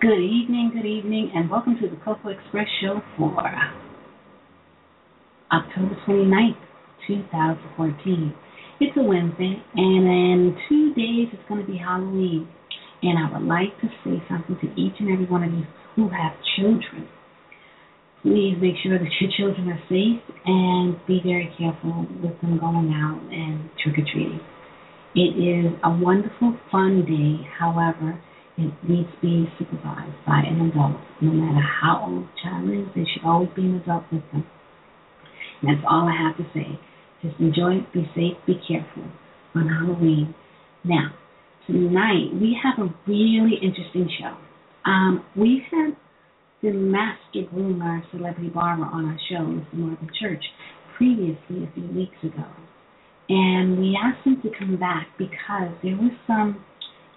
Good evening, good evening, and welcome to the Cocoa Express Show for October 29th, 2014. It's a Wednesday, and in two days it's going to be Halloween. And I would like to say something to each and every one of you who have children. Please make sure that your children are safe and be very careful with them going out and trick or treating. It is a wonderful, fun day. However, it needs to be supervised by an adult. No matter how old the child is, there should always be an adult with them. And that's all I have to say. Just enjoy be safe, be careful on Halloween. Now, tonight we have a really interesting show. Um, we've had the master groomer, celebrity barber, on our show, Mr. Marvin Church, previously a few weeks ago. And we asked him to come back because there was some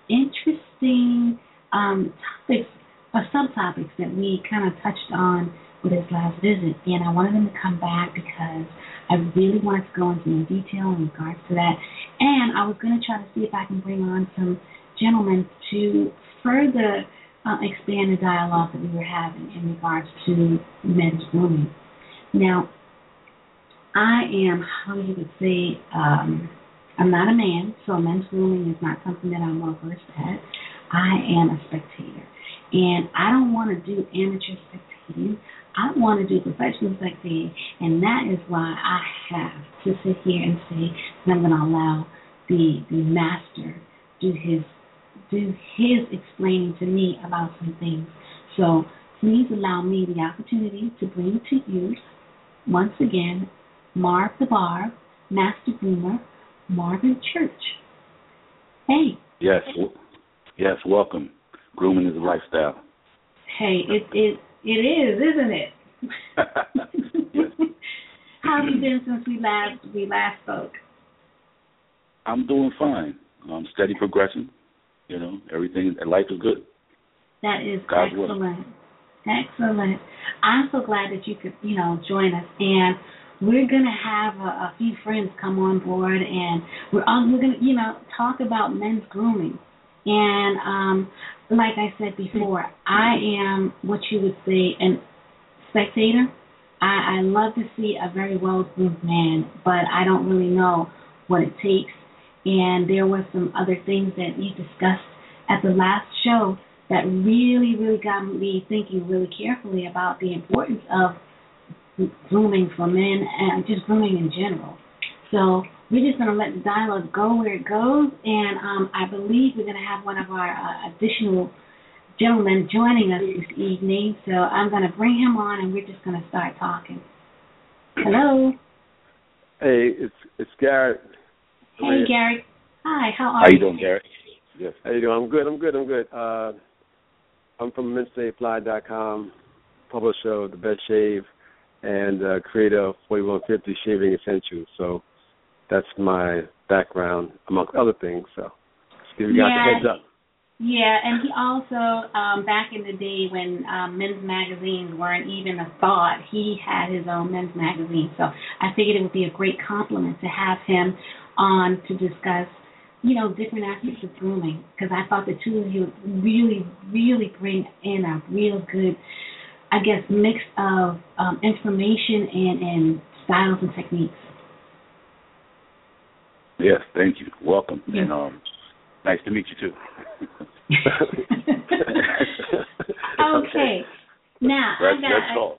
interesting um, topics or subtopics that we kind of touched on with his last visit, and I wanted him to come back because I really wanted to go into more detail in regards to that, and I was going to try to see if I can bring on some gentlemen to further uh, expand the dialogue that we were having in regards to men's grooming. Now, I am, how you would say, um, I'm not a man, so men's grooming is not something that I'm well versed at. I am a spectator. And I don't want to do amateur spectating. I want to do professional spectating. And that is why I have to sit here and say that I'm going to allow the the master do his do his explaining to me about some things. So please allow me the opportunity to bring to you once again Marv the Barb, Master Groomer, Marvin Church. Hey. Yes, yes. Welcome. Grooming is a lifestyle. Hey, it it it is, isn't it? How have you been since we last we last spoke? I'm doing fine. Um, steady progression. You know, everything. Life is good. That is God's excellent. will. Excellent. I'm so glad that you could, you know, join us. And we're gonna have a, a few friends come on board, and we're all, we're gonna, you know, talk about men's grooming. And um, like I said before, I am what you would say an spectator. I, I love to see a very well groomed man, but I don't really know what it takes. And there were some other things that you discussed at the last show that really, really got me thinking really carefully about the importance of grooming for men and just grooming in general. So we're just going to let the dialogue go where it goes, and um, I believe we're going to have one of our uh, additional gentlemen joining us this evening. So I'm going to bring him on, and we're just going to start talking. Hello. Hey, it's it's Garrett. Hey, Gary. Hi. How are How you doing, Garrett? Yes. How are you doing? I'm good. I'm good. I'm good. Uh, I'm from MenStayFly.com, publisher of The Best Shave, and uh, creator of 4150 Shaving Essentials. So that's my background, amongst other things. So just give you guys Yeah. a heads up. Yeah, and he also, um, back in the day when um, men's magazines weren't even a thought, he had his own men's magazine. So I figured it would be a great compliment to have him on to discuss, you know, different aspects of grooming. Because I thought the two of you really, really bring in a real good, I guess, mix of um, information and, and styles and techniques. Yes, thank you. Welcome. Yes. And um nice to meet you too. okay. Now Let's, I got let's talk.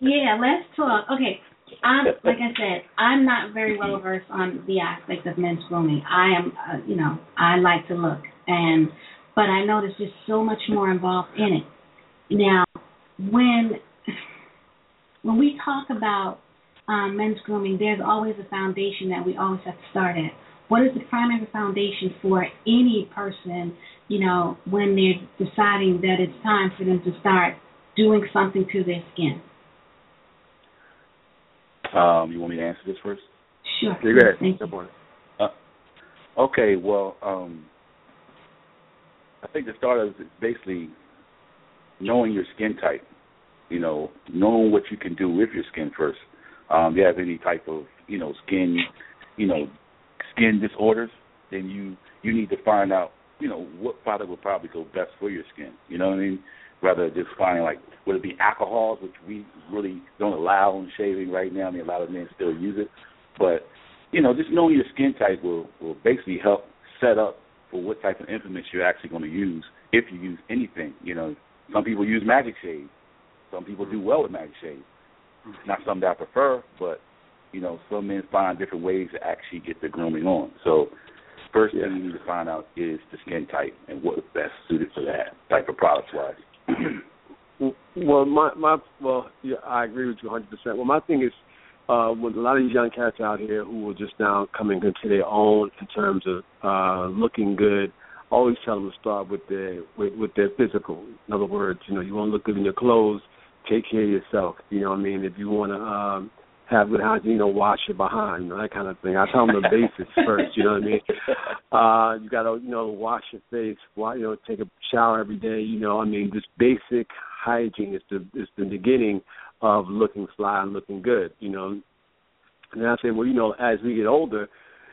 Yeah, let's talk. Okay, I'm like I said, I'm not very well versed on the aspect of men's grooming. I am, uh, you know, I like to look, and but I know there's just so much more involved in it. Now, when when we talk about um, men's grooming, there's always a foundation that we always have to start at. What is the primary foundation for any person, you know, when they're deciding that it's time for them to start doing something to their skin? Um, you want me to answer this first? Sure. Yeah, go ahead. Thank you. it. Okay, well, um, I think the start is basically knowing your skin type. You know, knowing what you can do with your skin first. Um, if you have any type of, you know, skin, you know, skin disorders, then you you need to find out, you know, what product will probably go best for your skin. You know what I mean? Rather just finding like would it be alcohols, which we really don't allow in shaving right now. I mean, a lot of men still use it, but you know, just knowing your skin type will will basically help set up for what type of implements you're actually going to use if you use anything. You know, some people use Magic Shaves. Some people do well with Magic Shaves. Not something that I prefer, but you know, some men find different ways to actually get the grooming on. So, first Yeah. thing you need to find out is the skin type and what is best suited for that type of products wise. Well, my my well, yeah, I agree with you 100. percent Well, my thing is, uh, with a lot of these young cats out here who are just now coming into their own in terms of uh, looking good. Always tell them to start with their with, with their physical. In other words, you know, you want to look good in your clothes. Take care of yourself. You know what I mean? If you want to um, have good hygiene, you know, wash your behind, you know, that kind of thing. I tell them the basics first. You know what I mean? Uh, you gotta, you know, wash your face. wa you know, take a shower every day. You know, I mean, just basic hygiene is the is the beginning of looking fly and looking good. You know, and I say, well, you know, as we get older,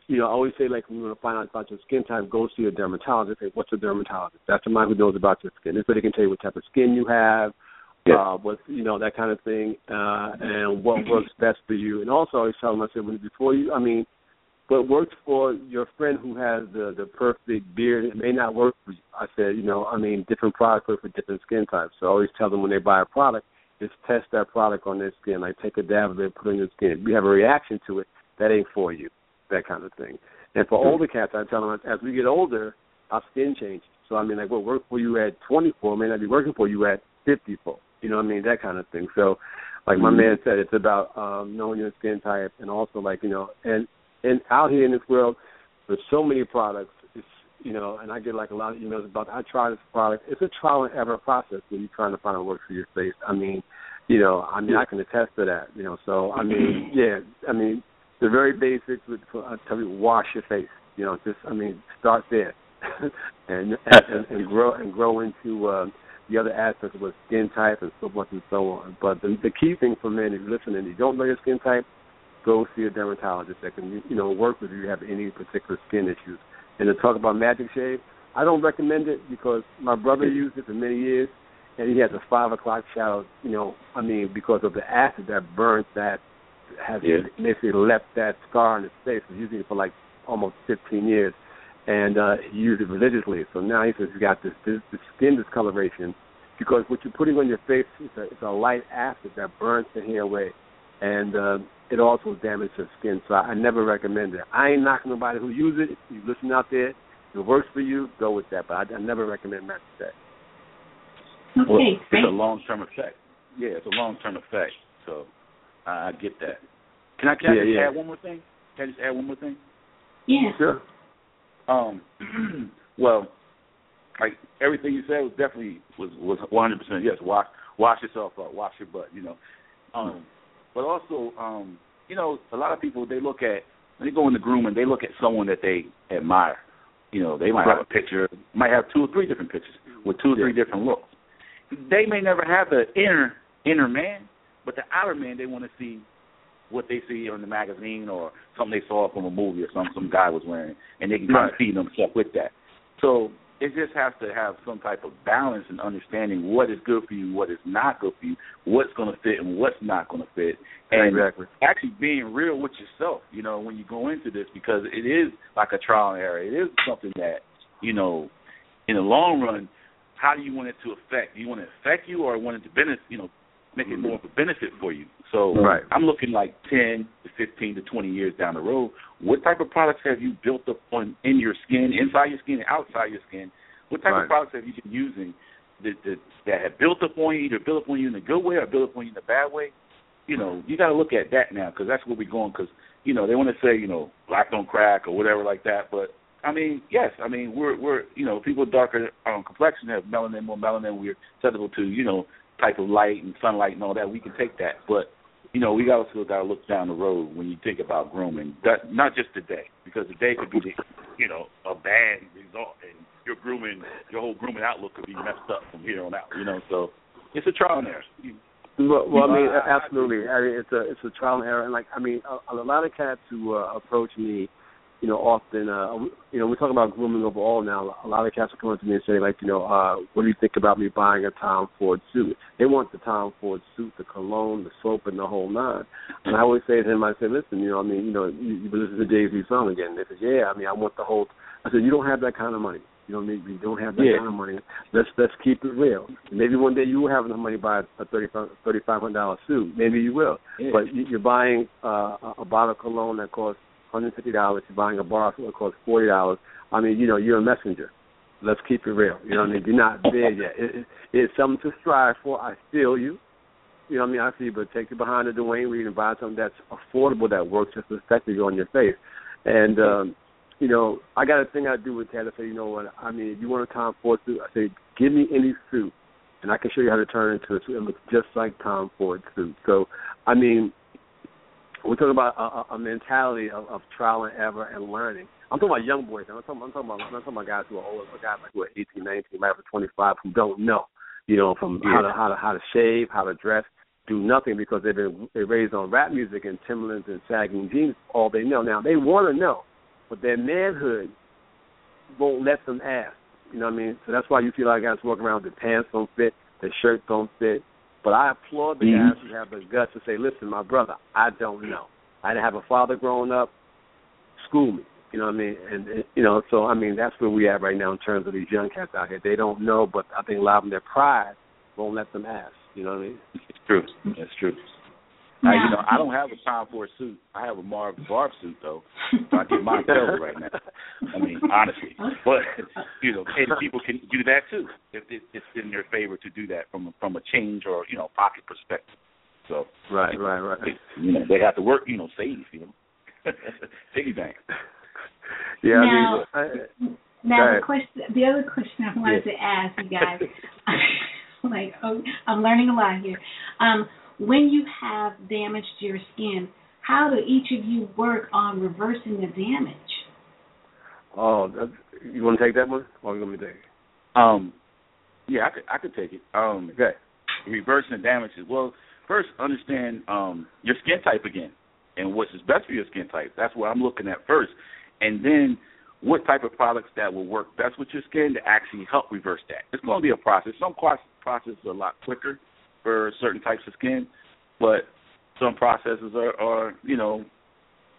you know, I always say like when you want to find out about your skin type, go see a dermatologist. Say, what's a dermatologist? That's somebody who knows about your skin. This way they can tell you what type of skin you have, Yeah. uh, what you know, that kind of thing, uh, and what works best for you. And also, I always tell them, I said, when before you, I mean, what works for your friend who has the the perfect beard, it may not work for you. I said, you know, I mean, different products work for different skin types. So I always tell them when they buy a product, just test that product on their skin. Like take a dab of it, put it on your skin. If you have a reaction to it, that ain't for you. That kind of thing. And for older cats, I tell them as we get older, our skin changes. So I mean, like what worked for you at 24 may not be working for you at 54. You know what I mean? That kind of thing. So, like my man said, it's about um, knowing your skin type and also like you know, and and out here in this world, there's so many products. It's you know, and I get like a lot of emails about I tried this product. It's a trial and error process when you're trying to find what works for your face. I mean, you know, I mean, I can attest to that. You know, so I mean, yeah, I mean, the very basics. Would, I tell you, wash your face. You know, just I mean, start there, and, and and grow and grow into uh, the other aspects of skin type and so forth and so on. But the, the key thing for men, if you're listening, you don't know your skin type, go see a dermatologist that can you know work with you if you have any particular skin issues. And to talk about Magic Shave, I don't recommend it because my brother used it for many years, and he has a five o'clock shadow. You know, I mean, because of the acid that burns that has Yeah. basically left that scar on his face. He's using it for like almost 15 years, and uh, he used it religiously. So now he says he's got this, this, this skin discoloration because what you're putting on your face is a, it's a light acid that burns the hair away, and uh, it also damages your skin. So I, I never recommend it. I ain't knocking nobody who use it. If you listen out there, if it works for you, go with that. But I, I never recommend Magic Shave. Okay, Well, it's a long term effect. Yeah, it's a long term effect. So I I get that. Can I can I Yeah, just yeah. add one more thing? Can I just add one more thing? Yeah. Sure. Um, well, like everything you said was definitely was was one hundred percent yes. Wash wash yourself up, wash your butt. You know, um, but also, um, you know, a lot of people they look at when they go into grooming, they look at someone that they admire. You know, they might Right. have a picture, might have two or three different pictures with two or three different looks. They may never have the inner inner man, but the outer man they want to see what they see in the magazine or something they saw from a movie or something some guy was wearing, and they can kind Right. of feed themselves with that. So it just has to have some type of balance and understanding what is good for you, what is not good for you, what's going to fit and what's not going to fit, and exactly. actually being real with yourself. You know, when you go into this, because it is like a trial and error. It is something that you know, in the long run, how do you want it to affect? Do you want it to affect you, or want it to benefit? You know, make it more of a benefit for you. So Right. I'm looking like 10 to 15 to 20 years down the road. What type of products have you built up on in your skin, inside your skin, and outside your skin? What type Right. of products have you been using that, that that have built up on you, either built up on you in a good way or built up on you in a bad way? You know, you got to look at that now because that's where we're going. Because you know they want to say you know black don't crack or whatever like that, but I mean, yes, I mean we're we're you know people with darker um, complexion have melanin, more melanin. We're susceptible to you know type of light and sunlight and all that. We can take that, but you know we still got to look down the road when you think about grooming. That not just today, because today could be the, you know a bad result, and your grooming, your whole grooming outlook could be messed up from here on out. You know, so it's a trial and error. You- Well, well, I mean, absolutely. I mean, it's a it's a trial and error, and like I mean, a, a lot of cats who uh, approach me, you know, often, uh, you know, we talk about grooming overall now. A lot of cats come up to me and say, like, you know, uh, what do you think about me buying a Tom Ford suit? They want the Tom Ford suit, the cologne, the soap, and the whole nine. And I always say to them, I say, listen, you know, I mean, you know, you, you listen to Jay Z song again. They say, yeah, I mean, I want the whole. I said, you don't have that kind of money. You I mean? You don't have that Yeah. kind of money. Let's let's keep it real. Maybe one day you will have enough money to buy a thirty five thirty five hundred dollar suit. Maybe you will. Yeah. But you- you're buying uh, a- a bottle of cologne that costs hundred fifty dollars. You're buying a bar that costs forty dollars. I mean, you know, you're a messenger. Let's keep it real. You know what I mean? You're not there yet. It, it, it's something to strive for. I feel you. You know what I mean? I see, but take it behind the Duane Reade and buy something that's affordable that works just as effectively on your face. And um, you know, I got a thing I do with Ted. I say, you know what? I mean, if you want a Tom Ford suit, I say, give me any suit, and I can show you how to turn it into a suit. It looks just like Tom Ford's suit. So, I mean, we're talking about a, a- mentality of, of trial and error and learning. I'm talking about young boys. I'm talking, I'm talking about I'm talking about guys who are older, guys like who are 18, 19, might have 25 who don't know, you know, from how to how to how to shave, how to dress, do nothing because they've been they raised on rap music and Timberlands and sagging jeans. All they know now they want to know, but their manhood won't let them ask. You know what I mean? So that's why you feel like guys walking around with their pants don't fit, their shirts don't fit. But I applaud the Mhm. guys who have the guts to say, "Listen, my brother, I don't know. I didn't have a father growing up. School me." You know what I mean? And and, you know, so I mean, that's where we at right now in terms of these young cats out here. They don't know, but I think a lot of them, their pride won't let them ask. You know what I mean? It's true. That's true. I, you know, I don't have a Tom Ford suit. I have a Marv Barb suit though. So I get mine tailored right now. I mean, honestly, but you know, and people can do that too if it's in their favor to do that from from a change or you know pocket perspective. So Right, right, right. you know, they have to work. You know, save. You know, piggy bank. Yeah, Now- I mean, I, Now the question, the other question I wanted to ask you guys, like oh, I'm learning a lot here. Um, when you have damaged your skin, how do each of you work on reversing the damage? oh, that, you want to take that one, or you want me to take it? Um, yeah, I could I could take it. Um, Okay. reversing the damages. Well, first understand um, your skin type again, and what's best for your skin type. That's what I'm looking at first, and then what type of products that will work best with your skin to actually help reverse that. It's going to be a process. Some pro- processes are a lot quicker for certain types of skin, but some processes are, are you know,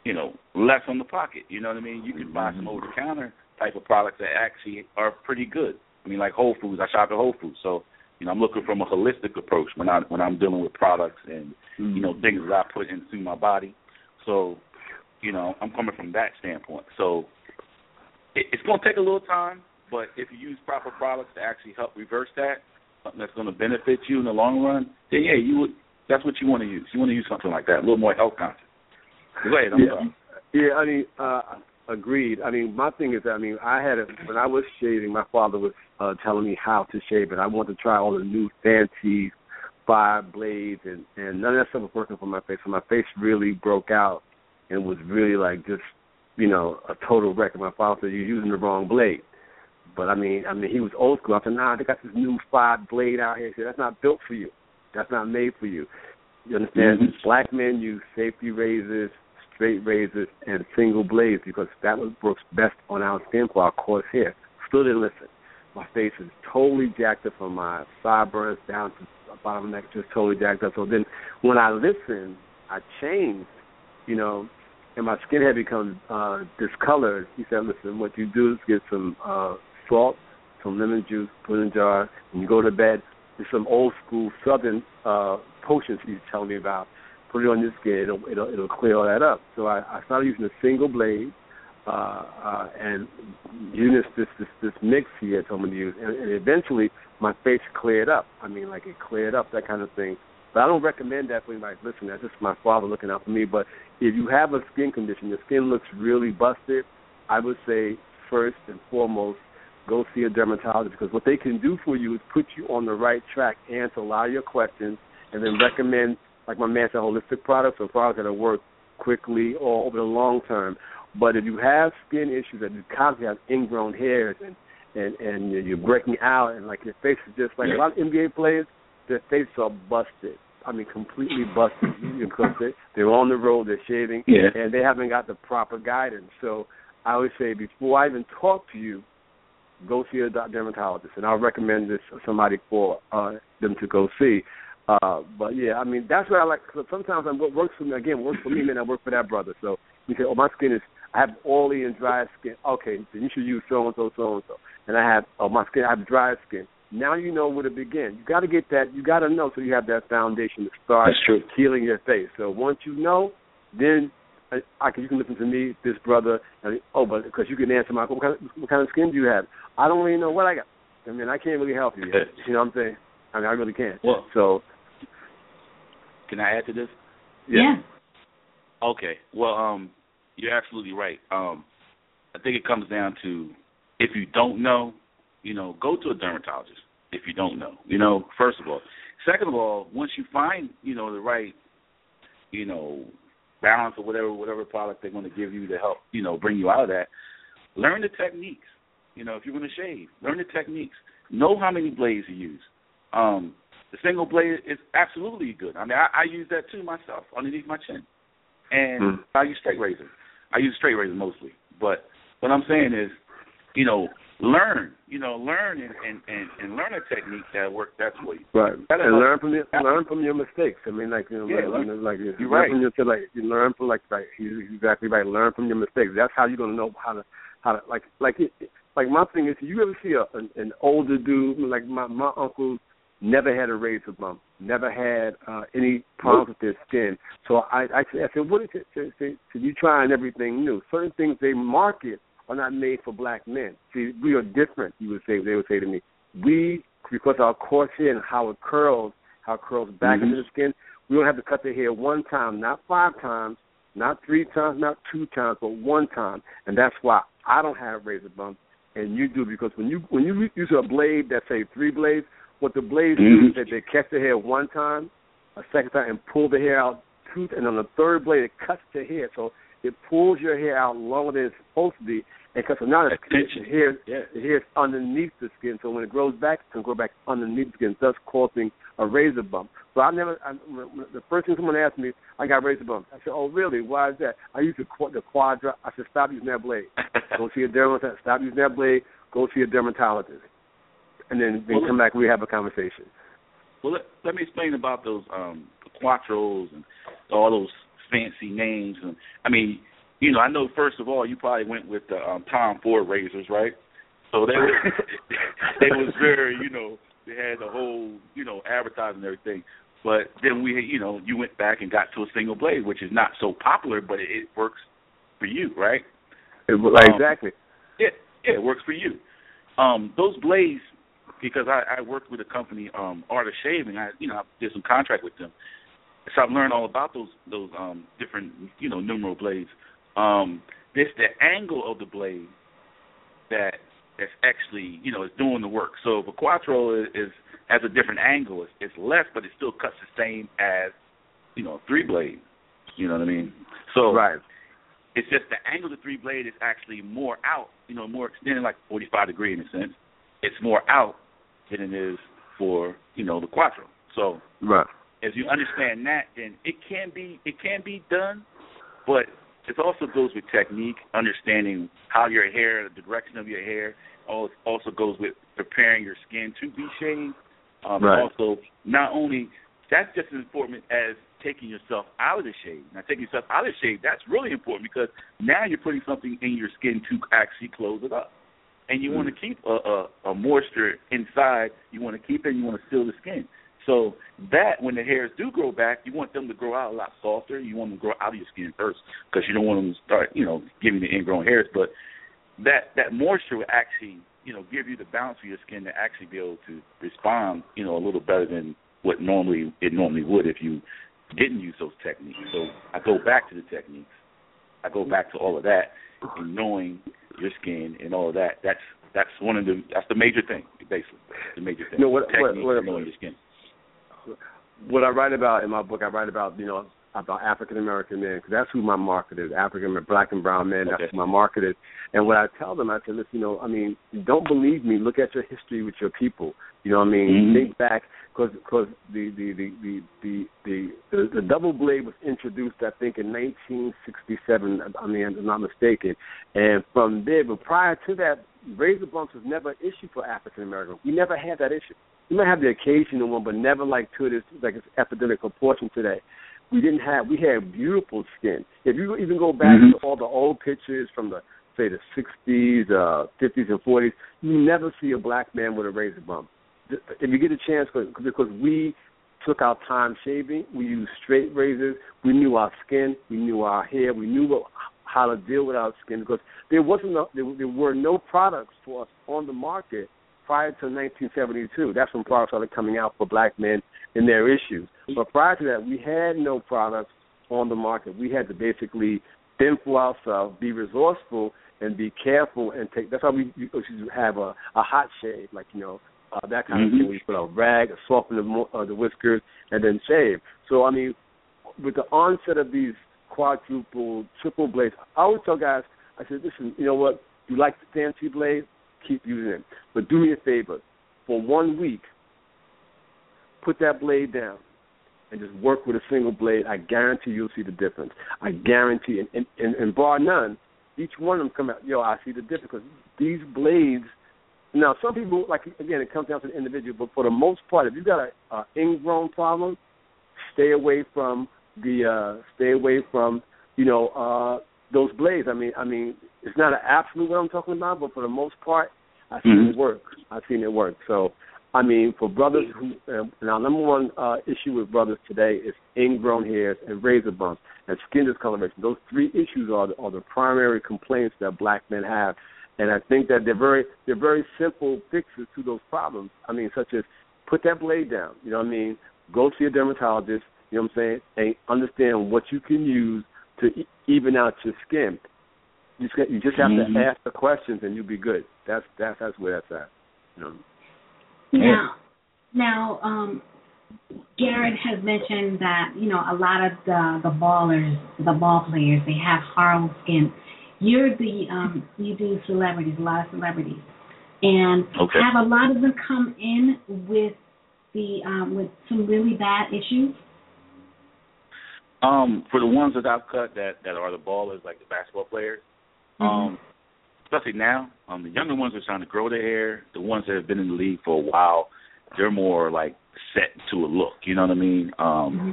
you know, less on the pocket. You know what I mean? You can buy some mm-hmm. over the counter type of products that actually are pretty good. I mean, like Whole Foods. I shop at Whole Foods, so you know, I'm looking from a holistic approach when I when I'm dealing with products and you know mm-hmm. things that I put into my body. So, you know, I'm coming from that standpoint. So, it, it's going to take a little time, but if you use proper products to actually help reverse that, something that's going to benefit you in the long run, then yeah, you would. That's what you want to use. You want to use something like that, a little more health conscious. Go ahead. I'm yeah. sorry. Yeah, I mean, uh agreed. I mean, my thing is, I mean, I had a when I was shaving, my father was uh telling me how to shave, and I wanted to try all the new fancy five blades, and and none of that stuff was working for my face. So my face really broke out and was really like just you know a total wreck. And my father said you're using the wrong blade. But I mean, I mean, he was old school. I said, nah, they got this new five blade out here. He said, that's not built for you. That's not made for you. You understand? Mm-hmm. Black men use safety razors, straight razors, and single blades because that was works best on our skin for our coarse hair. Still didn't listen. My face is totally jacked up from my sideburns down to the bottom of the neck, just totally jacked up. So then when I listened, I changed, you know, and my skin had become uh discolored. He said, Listen, what you do is get some uh salt, some lemon juice, put in a jar, and you go to bed. There's some old school southern uh potions he's telling me about. Put it on your skin, it'll it'll, it'll clear all that up. So I, I started using a single blade uh, uh, and this, this this this mix he had told me to use, and, and eventually my face cleared up. I mean, like it cleared up, that kind of thing. But I don't recommend that for anybody listening. That's just my father looking out for me. But if you have a skin condition, your skin looks really busted, I would say first and foremost go see a dermatologist because what they can do for you is put you on the right track, answer a lot of your questions, and then recommend, like my man said, holistic products or products that work quickly or over the long term. But if you have skin issues that you constantly have ingrown hairs and and and you're breaking out and like your face is just like a lot of NBA players, their faces are busted. I mean, completely busted because they they're on the road, they're shaving, yeah. and they haven't got the proper guidance. So I always say before I even talk to you, go see a dermatologist, and I'll recommend this somebody for uh, them to go see. Uh, but yeah, I mean that's what I like. Sometimes I'm, what works for me again works for me, man. I work for that brother. So you say, oh, my skin is I have oily and dry skin. Okay, then you should use so and so, so and so. And I have oh my skin, I have dry skin. Now you know where to begin. You got to get that. You got to know so you have that foundation to start healing your face. So once you know, then I, I can you can listen to me, this brother. And, oh, but because you can answer my what kind, of, what kind of skin do you have? I don't really know what I got. I mean, I can't really help you. Yet. You know what I'm saying? I mean, I really can't. Well, so can I add to this? Yeah. yeah. Okay. Well, um, you're absolutely right. Um, I think it comes down to if you don't know, you know, go to a dermatologist. If you don't know, you know, first of all. Second of all, once you find, you know, the right, you know, balance or whatever whatever product they're going to give you to help, you know, bring you out of that, learn the techniques. You know, if you're going to shave, learn the techniques. Know how many blades to use. Um, the single blade is absolutely good. I mean, I, I use that too myself underneath my chin, and mm. I use straight razor. I use straight razor mostly. But what I'm saying is, you know, learn, you know, learn and and and, and learn a technique that works best for you. Right. and learn from your learn from your mistakes. I mean, like you know, yeah, like, learn, like you learn right. from your like you learn from like like you exactly right. Learn from your mistakes. That's how you're gonna know how to how to like like it, like my thing is. You ever see a an, an older dude like my my uncle never had a razor bump, never had uh, any problems with their skin. So I, I, I said, what is it? So, so, so you trying everything new. Certain things they market are not made for black men. See, we are different. You would say they would say to me, we because our coarse hair and how it curls, how it curls back mm-hmm. into the skin. We don't have to cut the hair one time, not five times, not three times, not two times, but one time. And that's why I don't have razor bumps, and you do because when you when you use a blade that say three blades, what the blades mm-hmm. do is that they catch the hair one time, a second time, and pull the hair out two, and on the third blade it cuts the hair. So it pulls your hair out longer than it's supposed to be, and because now the hair, yeah. the hair is underneath the skin. So when it grows back, it can grow back underneath the skin, thus causing a razor bump. So I never. I, the first thing someone asked me, I got razor bumps. I said, "Oh, really? Why is that?" I used the the Quattro. I said, "Stop using that blade. Go see a dermatologist. Stop using that blade. Go see a dermatologist." and then then well, come back and we have a conversation. Well, let, let me explain about those um Quattros and all those fancy names. And I mean, you know, I know first of all you probably went with the um, Tom Ford razors, right? So they were they was very, you know, they had the whole, you know, advertising and everything. But then we, you know, you went back and got to a single blade, which is not so popular, but it, it works for you, right? It, like, um, exactly. Yeah, yeah, it works for you. Um, those blades because I, I worked with a company, um, Art of Shaving. I you know I did some contract with them, so I've learned all about those those um, different you know numeral blades. Um, it's the angle of the blade that that's actually you know is doing the work. So if a quattro is, is has a different angle, it's, it's less, but it still cuts the same as you know three blade. You know what I mean? So right. It's just the angle of the three blade is actually more out, you know, more extended, like 45 degree in a sense. It's more out than it is for you know the quattro. So right. As you understand that, then it can be it can be done, but it also goes with technique, understanding how your hair, the direction of your hair. Also goes with preparing your skin to be shaved. Um, right. Also, not only that's just as important as taking yourself out of the shade. Now, taking yourself out of the shade, that's really important because now you're putting something in your skin to actually close it up. And you mm want to keep a, a, a moisture inside. You want to keep it. You want to seal the skin. So that when the hairs do grow back, you want them to grow out a lot softer. You want them to grow out of your skin first because you don't want them to start, you know, giving the ingrown hairs. But that that moisture will actually, you know, give you the balance for your skin to actually be able to respond, you know, a little better than what normally it normally would if you didn't use those techniques. So I go back to the techniques. I go back to all of that and knowing your skin and all of that. That's that's one of the that's the major thing basically. The major thing. No, what, what, what, knowing your skin what I write about in my book, I write about you know about African American men because that's who my market is. African, black and brown men. Okay. That's who my market is. And what I tell them, I say, listen, you know, I mean, don't believe me. Look at your history with your people. You know what I mean? Mm-hmm. Think back because because the the the the the, the the the double blade was introduced, I think, in 1967. I mean, if I'm not mistaken. And from there, but prior to that, razor bumps was never an issue for African Americans. We never had that issue. We might have the occasional one, but never like to this like it's epidemic proportion today. We didn't have we had beautiful skin. If you even go back mm-hmm. to all the old pictures from the say the sixties, uh, fifties and forties, you never see a black man with a razor bump. If you get a chance, because we took our time shaving, we used straight razors. We knew our skin, we knew our hair, we knew what, how to deal with our skin because there wasn't a, there, there were no products for us on the market prior to 1972. That's when products started coming out for black men and their issues. But prior to that, we had no products on the market. We had to basically think for ourselves, be resourceful, and be careful and take. That's why we, we have a, a hot shave, like you know uh, that kind mm-hmm. of thing. We put a rag, soften the, uh, the whiskers, and then shave. So I mean, with the onset of these quadruple, triple blades, I always tell guys, I said, listen, you know what? You like the fancy blade? Keep using it. But do me a favor. For one week, put that blade down and just work with a single blade. I guarantee you'll see the difference. I guarantee, and, and, and, and bar none, each one of them come out, yo, I see the difference. These blades, now some people, like, again, it comes down to the individual, but for the most part, if you've got a, a ingrown problem, stay away from the, uh, stay away from, you know, uh, those blades. I mean, I mean, it's not an absolute what I'm talking about, but for the most part, I've seen mm-hmm. it work. I've seen it work. So, I mean, for brothers who uh, now, number one uh, issue with brothers today is ingrown hairs and razor bumps and skin discoloration. Those three issues are the, are the primary complaints that black men have, and I think that they're very they're very simple fixes to those problems. I mean, such as put that blade down. You know what I mean? Go see a dermatologist. You know what I'm saying? And understand what you can use to even out your skin. You just, you just have mm-hmm. to ask the questions and you'll be good. That's that's that's where that's at. You know. Now, now, um, Garrett has mentioned that you know a lot of the the ballers, the ball players, they have hard skin. You're the um, you do celebrities, a lot of celebrities, and okay. have a lot of them come in with the um, with some really bad issues. Um, for the ones that I've cut that that are the ballers, like the basketball players, mm-hmm. um, especially now, um, the younger ones are trying to grow their hair. The ones that have been in the league for a while, they're more like set to a look. You know what I mean? Um, mm-hmm.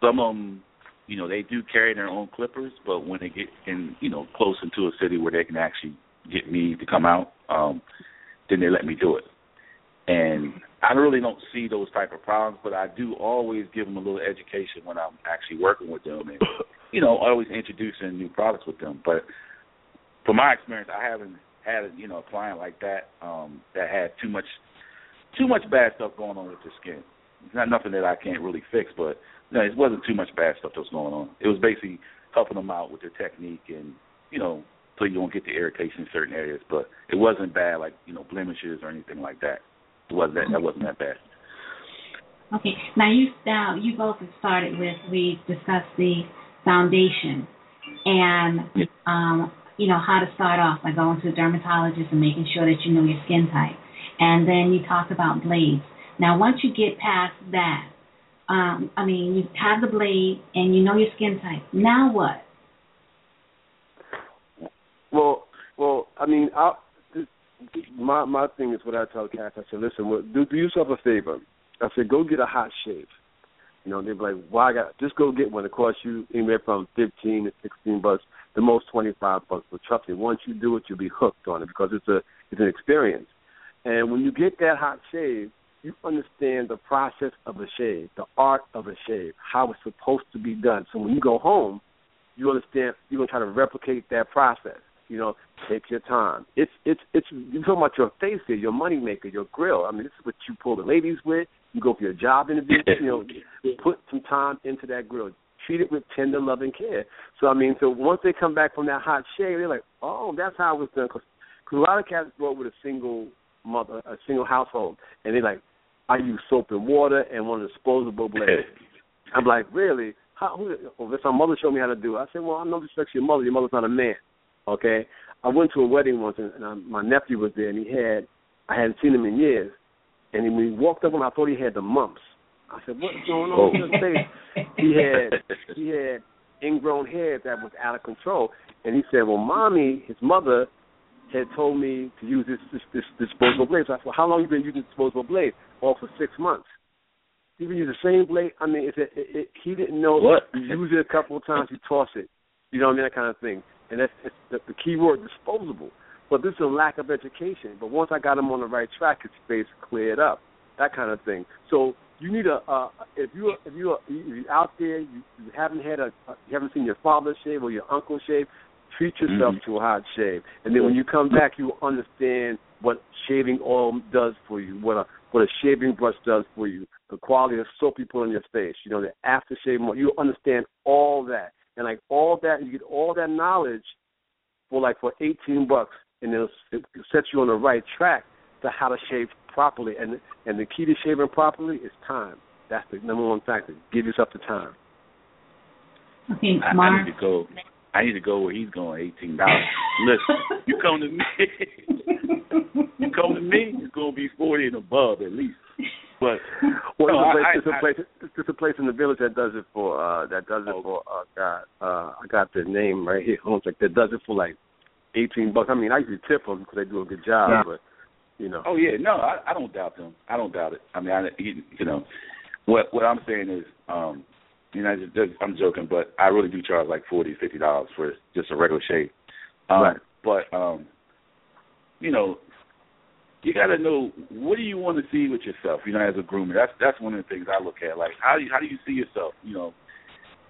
Some of them, you know, they do carry their own clippers, but when they get in, you know, close into a city where they can actually get me to come out, um, then they let me do it. And I really don't see those type of problems, but I do always give them a little education when I'm actually working with them, and you know, always introducing new products with them. But from my experience, I haven't had you know a client like that um, that had too much too much bad stuff going on with their skin. It's not nothing that I can't really fix, but you know, it wasn't too much bad stuff that was going on. It was basically helping them out with their technique and you know so you don't get the irritation in certain areas. But it wasn't bad, like you know blemishes or anything like that. It wasn't that that wasn't that bad. Okay. Now you now you both have started with we discussed the foundation and um, you know how to start off by going to a dermatologist and making sure that you know your skin type. And then you talk about blades. Now once you get past that, um, I mean you have the blade and you know your skin type. Now what? Well, well, I mean, I, my my thing is what I tell cats. I said, listen, well, do, do yourself a favor. I said, go get a hot shave. You know, they'd be like, "Why? Well, just go get one. It costs you anywhere from fifteen to sixteen bucks, the most twenty five bucks. But trust me, once you do it, you'll be hooked on it because it's a it's an experience. And when you get that hot shave, you understand the process of a shave, the art of a shave, how it's supposed to be done. So when you go home, you understand you're gonna try to replicate that process. You know, take your time. It's it's it's you're talking about your face here, your money maker, your grill. I mean, this is what you pull the ladies with. You go for your job interview. You know, put some time into that grill. Treat it with tender love and care. So I mean, so once they come back from that hot shave, they're like, oh, that's how it was done. Because a lot of cats grow up with a single mother, a single household, and they're like, I use soap and water and one disposable blade. I'm like, really? How? Who, oh, well, some mother showed me how to do it. I said, well, I know respect your mother. Your mother's not a man. Okay. I went to a wedding once, and, and I, my nephew was there, and he had, I hadn't seen him in years, and when he walked up on, I thought he had the mumps. I said, "What's going on oh. in his face?" He had he had ingrown hair that was out of control, and he said, "Well, mommy, his mother, had told me to use this this, this disposable blade." So I said, well, "How long you been using disposable blade?" All for six months. He been using the same blade. I mean, it's a, it, it, he didn't know. What? You use it a couple of times, you toss it. You know what I mean? That kind of thing. And that's it's the, the key word, disposable. But this is a lack of education. But once I got him on the right track, his face cleared up that kind of thing. So you need a uh, if you if you if you're out there, you, you haven't had a you haven't seen your father shave or your uncle shave, treat yourself mm-hmm. to a hot shave, and then when you come back, you understand what shaving oil does for you, what a what a shaving brush does for you, the quality of soap you put on your face, you know, the aftershave. You understand all that, and like all that, you get all that knowledge for like for eighteen bucks, and it'll, it sets you on the right track to how to shave properly, and and the key to shaving properly is time. That's the number one factor. Give yourself the time. Okay, I, I need to go. I need to go where he's going. Eighteen dollars. Listen, you come to me. you come to me. It's gonna be forty and above at least. But well, no, it's, a place, I, it's a place. It's a place in the village that does it for. uh That does it oh. for. Uh, God, uh, I got the name right here. Hold on, that does it for like eighteen bucks. I mean, I usually tip them because they do a good job, yeah. but you know. Oh yeah, no, I, I don't doubt them. I don't doubt it. I mean, I, you know, what what I'm saying is, um, you know, just, I'm joking, but I really do charge like forty, fifty dollars for just a regular shave. Um, right. But um, you know, you got to know what do you want to see with yourself. You know, as a groomer, that's that's one of the things I look at. Like, how do you, how do you see yourself? You know,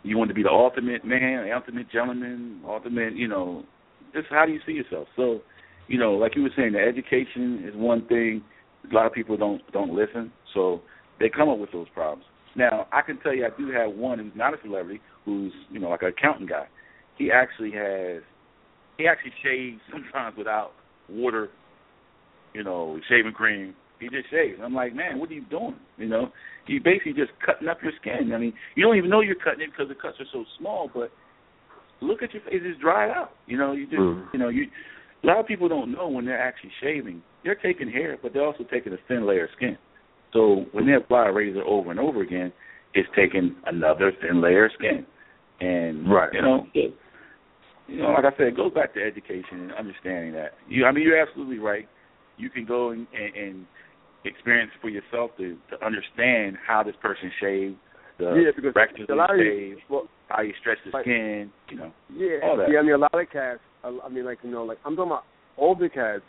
you want to be the ultimate man, the ultimate gentleman, ultimate. You know, just how do you see yourself? So you know, like you were saying, the education is one thing. A lot of people don't don't listen, so they come up with those problems. Now, I can tell you, I do have one who's not a celebrity, who's you know like an accountant guy. He actually has, he actually shaves sometimes without water, you know, shaving cream. He just shaves. I'm like, man, what are you doing? You know, you basically just cutting up your skin. I mean, you don't even know you're cutting it because the cuts are so small, but look at your face; it's dried out. You know, you just, mm. you know, you a lot of people don't know when they're actually shaving. They're taking hair, but they're also taking a thin layer of skin. So when they apply a razor over and over again, it's taking another thin layer of skin. And right. you know, it, you know, like I said, it goes back to education and understanding that. You, I mean, you're absolutely right. You can go and, and, and experience for yourself to to understand how this person shaved, the yeah, because a lot of shave, well, how you stretch the like, skin, you know, yeah, all that. Yeah, I mean, a lot of cats. I mean, like you know, like I'm talking about older cats.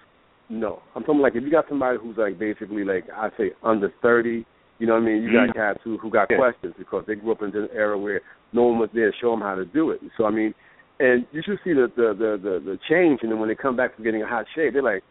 No, I'm talking like if you got somebody who's like basically like I say under thirty. You know what I mean? You mm-hmm. got cats who who got yeah. questions because they grew up in an era where no one was there to show them how to do it. So I mean, and you should see the the the the, the change. And then when they come back from getting a hot shave, they're like,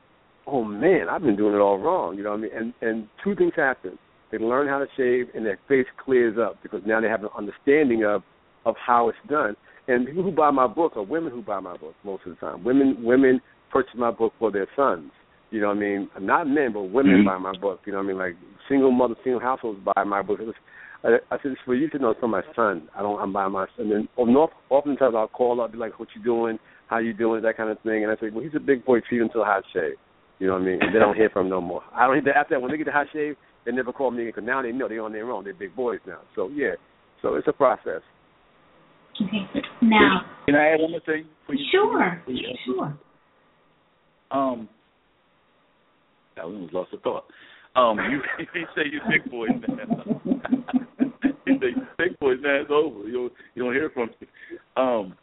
"Oh man, I've been doing it all wrong." You know what I mean? And and two things happen. They learn how to shave, and their face clears up because now they have an understanding of of how it's done. And people who buy my book are women who buy my book most of the time. Women women purchase my book for their sons. You know what I mean? Not men, but women mm-hmm. buy my book. You know what I mean? Like single mother, single households buy my book. I, I said it's for you to know for my son. I don't. I'm by my son. And then oftentimes I'll call up, be like, "What you doing? How you doing?" That kind of thing. And I say, "Well, he's a big boy. Treat him to a hot shave." You know what I mean? And they don't hear from him no more. I don't. After that, when they get the hot shave, they never call me because now they know they're on their own. They're big boys now. So yeah. So it's a process. Okay. Now. Can I add one more thing? For you? Sure. Sure. Um. I almost lost a thought. Um, you he say you big boys now. he say big boys now. It's over. You don't, you don't hear from me. Um,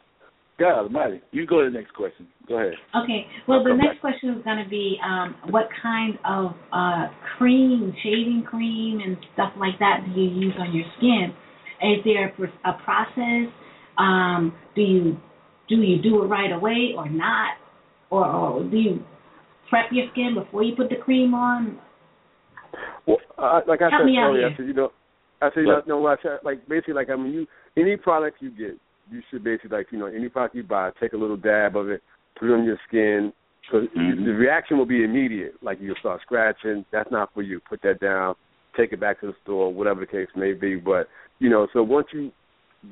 God Almighty. You go to the next question. Go ahead. Okay. Well, the next question is going to be um, what kind of uh, cream, shaving cream, and stuff like that do you use on your skin? Is there a process? Um, do you do you do it right away or not, or, or do you prep your skin before you put the cream on? Well, uh, like I Help said earlier, I said you know, I said you know, no, I said like basically like I mean you any product you get, you should basically like you know any product you buy, take a little dab of it, put it on your skin. So mm-hmm. the reaction will be immediate. Like you'll start scratching. That's not for you. Put that down. Take it back to the store, whatever the case may be. But you know, so once you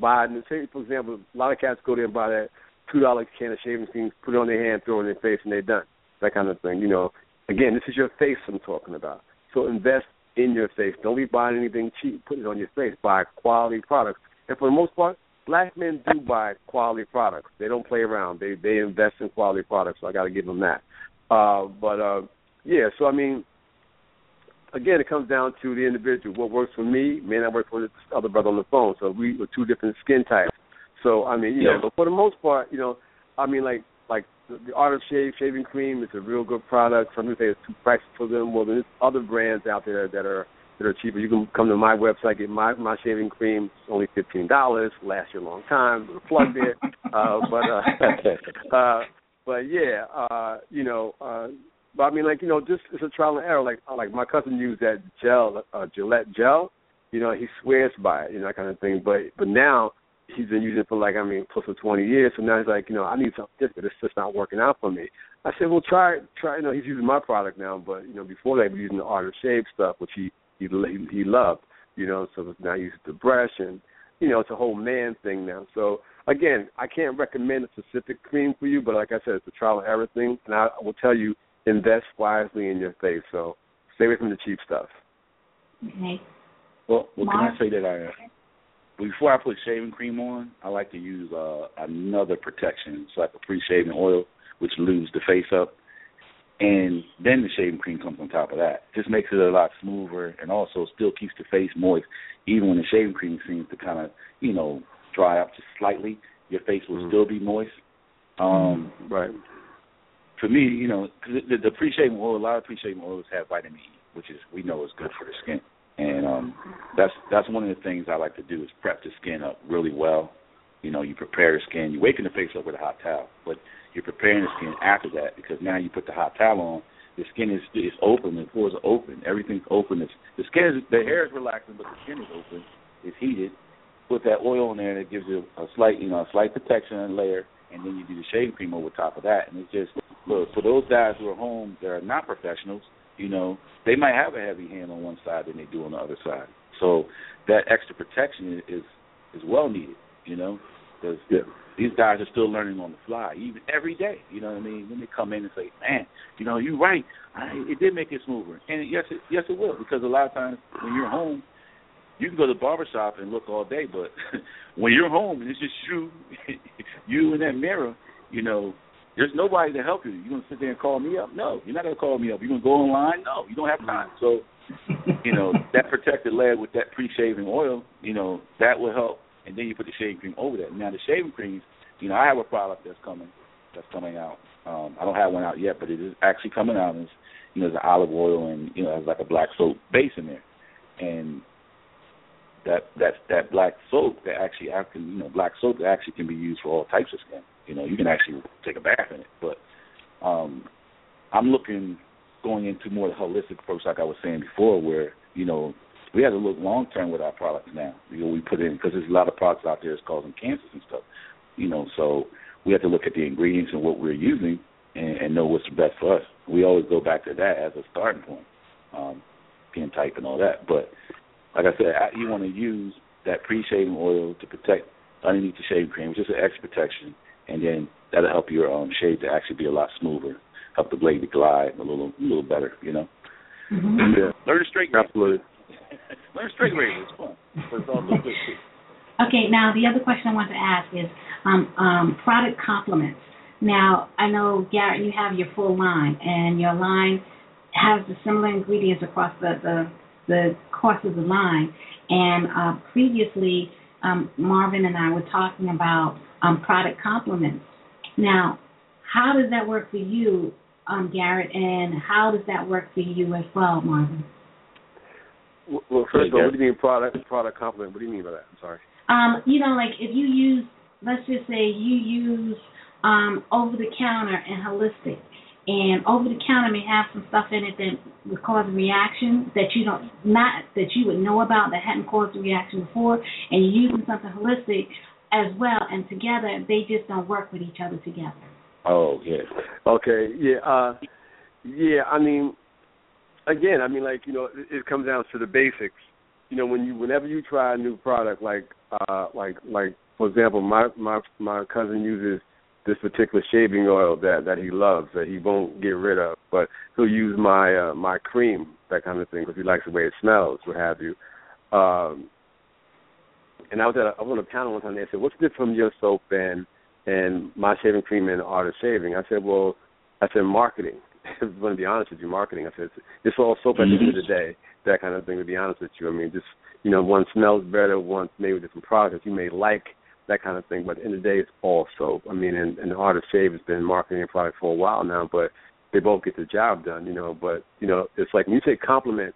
buy, say for example, a lot of cats go there and buy that two dollar can of shaving cream, put it on their hand, throw it in their face, and they're done. That kind of thing. You know, again, this is your face I'm talking about. So invest in your face. Don't be buying anything cheap. Put it on your face. Buy quality products. And for the most part, black men do buy quality products. They don't play around. They they invest in quality products. So I got to give them that. Uh, but uh, yeah, so I mean, again, it comes down to the individual. What works for me may not work for the other brother on the phone. So we are two different skin types. So I mean, you yeah. know, but for the most part, you know, I mean, like like the, the Art of Shave shaving cream is a real good product. Some people say it's too pricey for them. Well, there's other brands out there that are that are cheaper. You can come to my website, get my my shaving cream. It's only fifteen dollars. Lasts you a long time. Plug there. uh, but uh, uh, but yeah, uh, you know, uh, but I mean, like you know, just it's a trial and error. Like like my cousin used that gel, uh, Gillette gel. You know, he swears by it. You know that kind of thing. But but now he's been using it for like I mean close to twenty years. So now he's like, you know, I need something different. It's just not working out for me. I said, well, try try. You know, he's using my product now, but you know, before that, he was using the Art of Shave stuff, which he he he loved. You know, so now he uses the brush, and you know, it's a whole man thing now. So again, I can't recommend a specific cream for you, but like I said, it's a trial and error thing, and I will tell you, invest wisely in your face. So stay away from the cheap stuff. Okay. Well, well, can I say that I before I put shaving cream on, I like to use uh, another protection, so like a pre-shaving oil, which lubes the face up, and then the shaving cream comes on top of that. Just makes it a lot smoother, and also still keeps the face moist, even when the shaving cream seems to kind of, you know, dry up just slightly. Your face will mm-hmm. still be moist. Um, right. For me, you know, the, the pre-shaving oil, a lot of pre-shaving oils have vitamin E, which is we know is good for the skin and um, that's that's one of the things I like to do is prep the skin up really well. You know, you prepare the skin. You waken the face up with a hot towel, but you're preparing the skin after that because now you put the hot towel on. The skin is is open. The pores are open. Everything's open. It's, the skin is the hair is relaxing, but the skin is open. It's heated. Put that oil in there, it gives you a slight, you know, a slight protection layer, and then you do the shaving cream over top of that, and it's just look for those guys who are home that are not professionals you know, they might have a heavy hand on one side than they do on the other side. So that extra protection is is well needed. You know, because yeah. these guys are still learning on the fly, even every day. You know what I mean? When they come in and say, "Man, you know, you're right. I, it did make it smoother." And yes, it, yes, it will. Because a lot of times when you're home, you can go to the barber shop and look all day, but when you're home and it's just you, you in that mirror, you know, there's nobody to help you. You're gonna sit there and call me up? No, you're not gonna call me up. You're gonna go online? No, you don't have time. So, you know, that protected layer with that pre-shaving oil, you know, that will help. And then you put the shaving cream over that. Now the shaving creams, you know, I have a product that's coming, that's coming out. Um, I don't have one out yet, but it is actually coming out. And it's, you know, there's an olive oil and you know, has like a black soap base in there, and that that that black soap that actually can you know black soap that actually can be used for all types of skin. You know, you can actually take a bath in it. But um, I'm looking going into more holistic approach, like I was saying before, where you know we have to look long term with our products now. You know, we put in because there's a lot of products out there that's causing cancers and stuff. You know, so we have to look at the ingredients and what we're using and, and know what's best for us. We always go back to that as a starting point, um, skin type and all that. But like I said, you want to use that pre-shaving oil to protect underneath the shaving cream, which is an extra protection, and then that'll help your um, shave to actually be a lot smoother, help the blade to glide a little, a little better. You know. Mm-hmm. Yeah. Learn to straight Absolutely. Learn straight razor. It's fun. It's also good too. Okay, now the other question I want to ask is um, um, product complements. Now, I know, Garrett, you have your full line, and your line has the similar ingredients across the, the, the course of the line. And uh, previously, um, Marvin and I were talking about um, product complements. Now, how does that work for you, um, Garrett, and how does that work for you as well, Marvin? Well, first of all, what do you mean product product complement? What do you mean by that? I'm sorry. Um, you know, like if you use, let's just say you use um, over the counter and holistic, and over the counter may have some stuff in it that would cause a reaction that you don't not that you would know about that hadn't caused a reaction before, and you're using something holistic as well, and together they just don't work with each other together. Oh yeah. Okay. Yeah. Uh, yeah. I mean, again, I mean, like you know, it, it comes down to the basics. You know, when you whenever you try a new product, like uh, like like for example, my my my cousin uses this particular shaving oil that that he loves that he won't get rid of, but he'll use my uh, my cream that kind of thing because he likes the way it smells, what have you. Um, and I was at a, I was on a panel one time. They said, "What's different from your soap and and my shaving cream and Art of Shaving?" I said, "Well, I said marketing. I'm going to be honest with you, marketing. I said it's, it's all soap at the end of the day, that kind of thing. To be honest with you, I mean, just you know, one smells better, one's made with different products you may like that kind of thing. But the the day, it's all soap. I mean, and, and the Art of Shave has been marketing a product for a while now, but they both get the job done, you know. But you know, it's like when you say compliment,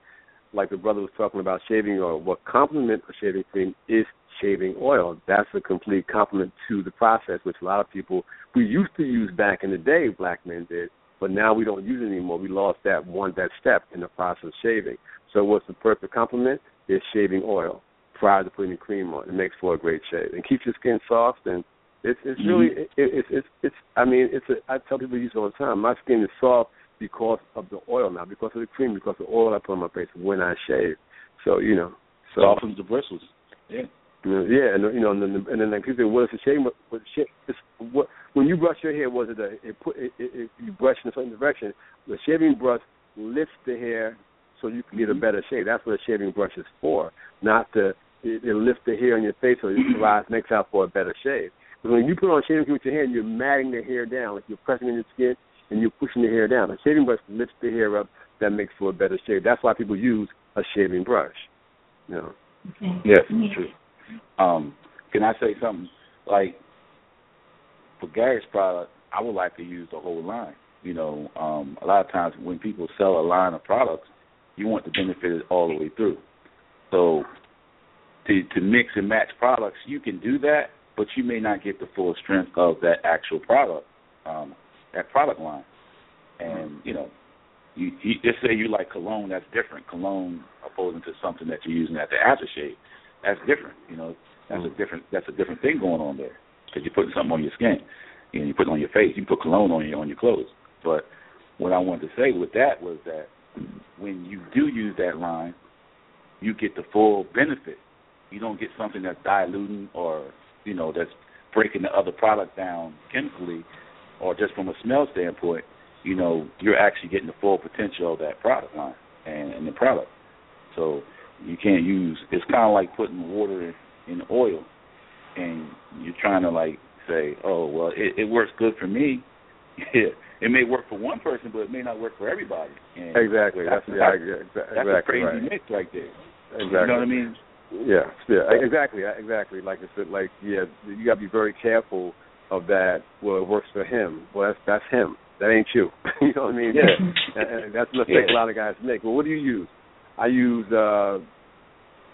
like the brother was talking about shaving oil. What complement a shaving cream is shaving oil. That's a complete complement to the process, which a lot of people we used to use back in the day, black men did, but now we don't use it anymore. We lost that one that step in the process of shaving. So what's the perfect complement? Is shaving oil prior to putting the cream on. It makes for a great shave and keeps your skin soft and it's it's really mm-hmm. it, it's it's it's I mean it's a I tell people use it all the time. My skin is soft because of the oil now, because of the cream, because of the oil I put on my face when I shave. So you know, so softens the bristles. Yeah. Yeah, and you know, and then, and then like people say, "What is the shave? What shave? It's, what when you brush your hair? Was it a it put it, it, it, you brush in a certain direction? The shaving brush lifts the hair so you can get a better shave. That's what a shaving brush is for, not to it, it lift the hair on your face so it rise makes out for a better shave. But when you put on shaving cream with your hand, you're matting the hair down, like you're pressing in your skin and you're pushing the hair down. A shaving brush lifts the hair up. That makes for a better shave. That's why people use a shaving brush. You know. Okay. Yes, Yeah. true. Um, can I say something? Like for Gary's product, I would like to use the whole line. You know, um, a lot of times when people sell a line of products, you want the benefit it all the way through. So to to mix and match products, you can do that, but you may not get the full strength of that actual product, um, that product line. And you know, you, you just say you like cologne, that's different. Cologne opposing to something that you're using at the aftershave, that's different. You know, that's a different that's a different thing going on there because you're putting something on your skin. You know, you put it on your face. You put cologne on your on your clothes. But what I wanted to say with that was that when you do use that line, you get the full benefit. You don't get something that's diluting or you know that's breaking the other product down chemically or just from a smell standpoint. You know, you're actually getting the full potential of that product line and, and the product. So you can't use. It's kind of like putting water in, oil, and you're trying to like say, oh well, it, it works good for me. it may work for one person, but it may not work for everybody. And Exactly. That's, that's, yeah, exactly, that's a crazy right. mix right there. Exactly. You know what I mean? Yeah, yeah, exactly, exactly. Like I said, like yeah, you got to be very careful of that. Well, it works for him. Well, that's that's him. That ain't you. you know what I mean? Yeah. and, and that's a mistake Yeah. a lot of guys make. Well, what do you use? I use uh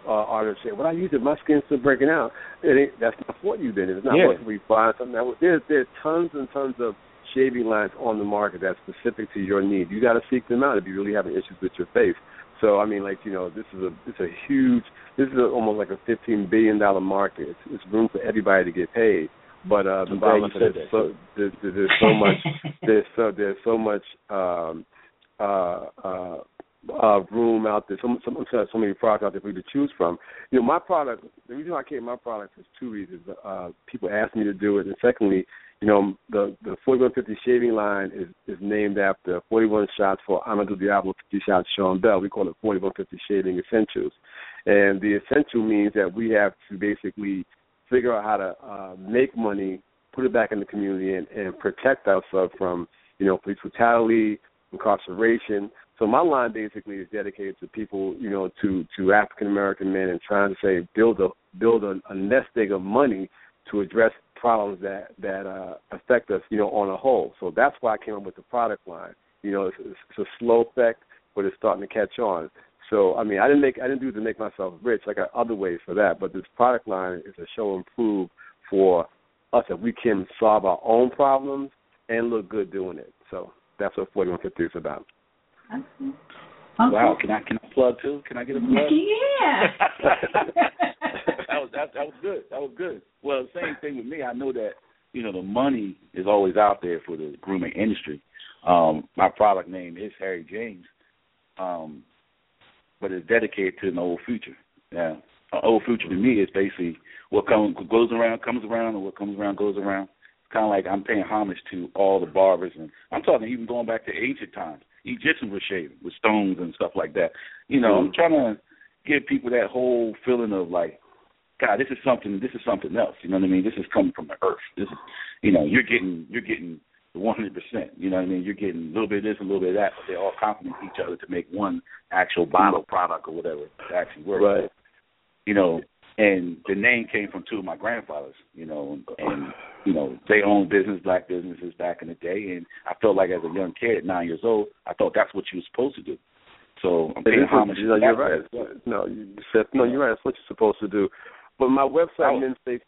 uh artist say, Well I use it, my skin's still breaking out. It ain't that's not for you then. It's not Yeah. what we find something that was there's there's tons and tons of shaving lines on the market that's specific to your need. You gotta seek them out if you really having issues with your face. So I mean, like you know, this is a it's a huge. This is a, almost like a fifteen billion dollar market. It's, it's room for everybody to get paid. But uh, the line is so, there's, there's so much there's so there's so much um, uh, uh, uh, room out there, so, so, so many products out there for you to choose from. You know, my product, the reason I came my product is two reasons. Uh, people ask me to do it, and secondly, you know, the the 4150 shaving line is is named after 41 shots for Amadou Diallo, 50 shots Sean Bell. We call it 4150 shaving essentials, and the essential means that we have to basically figure out how to uh, make money, put it back in the community, and, and protect ourselves from you know police brutality, incarceration. So my line basically is dedicated to people, you know, to to African American men and trying to say build a build a, a nest egg of money to address problems that that uh, affect us, you know, on a whole. So that's why I came up with the product line. You know, it's, it's a slow effect, but it's starting to catch on. So I mean, I didn't make I didn't do it to make myself rich. I got other ways for that, but this product line is a show and prove for us that we can solve our own problems and look good doing it. So that's what 4150 is about. Okay. Wow, can I can I plug too? Can I get a plug? Yeah. that was that, that was good. That was good. Well, same thing with me. I know that you know the money is always out there for the grooming industry. Um, my product name is Harry James, um, but it's dedicated to an old future. Yeah, an old future to me is basically what comes goes around comes around, and what comes around goes around. It's kind of like I'm paying homage to all the barbers, and I'm talking even going back to ancient times. Egyptians were shaving with stones and stuff like that. You know, I'm trying to give people that whole feeling of like God, this is something. This is something else. You know what I mean? This is coming from the earth. This is, you know, you're getting you're getting one hundred percent. You know what I mean? You're getting a little bit of this, a little bit of that, but they all complement each other to make one actual bottle product or whatever to actually work. Right. You know, and the name came from two of my grandfathers. You know, and you know they owned business, black businesses back in the day, and I felt like as a young kid, at nine years old, I thought that's what you were supposed to do. So I'm paying homage. Know, you're right. No, you said no. You're right. That's what you're supposed to do. But my website, Men Stay.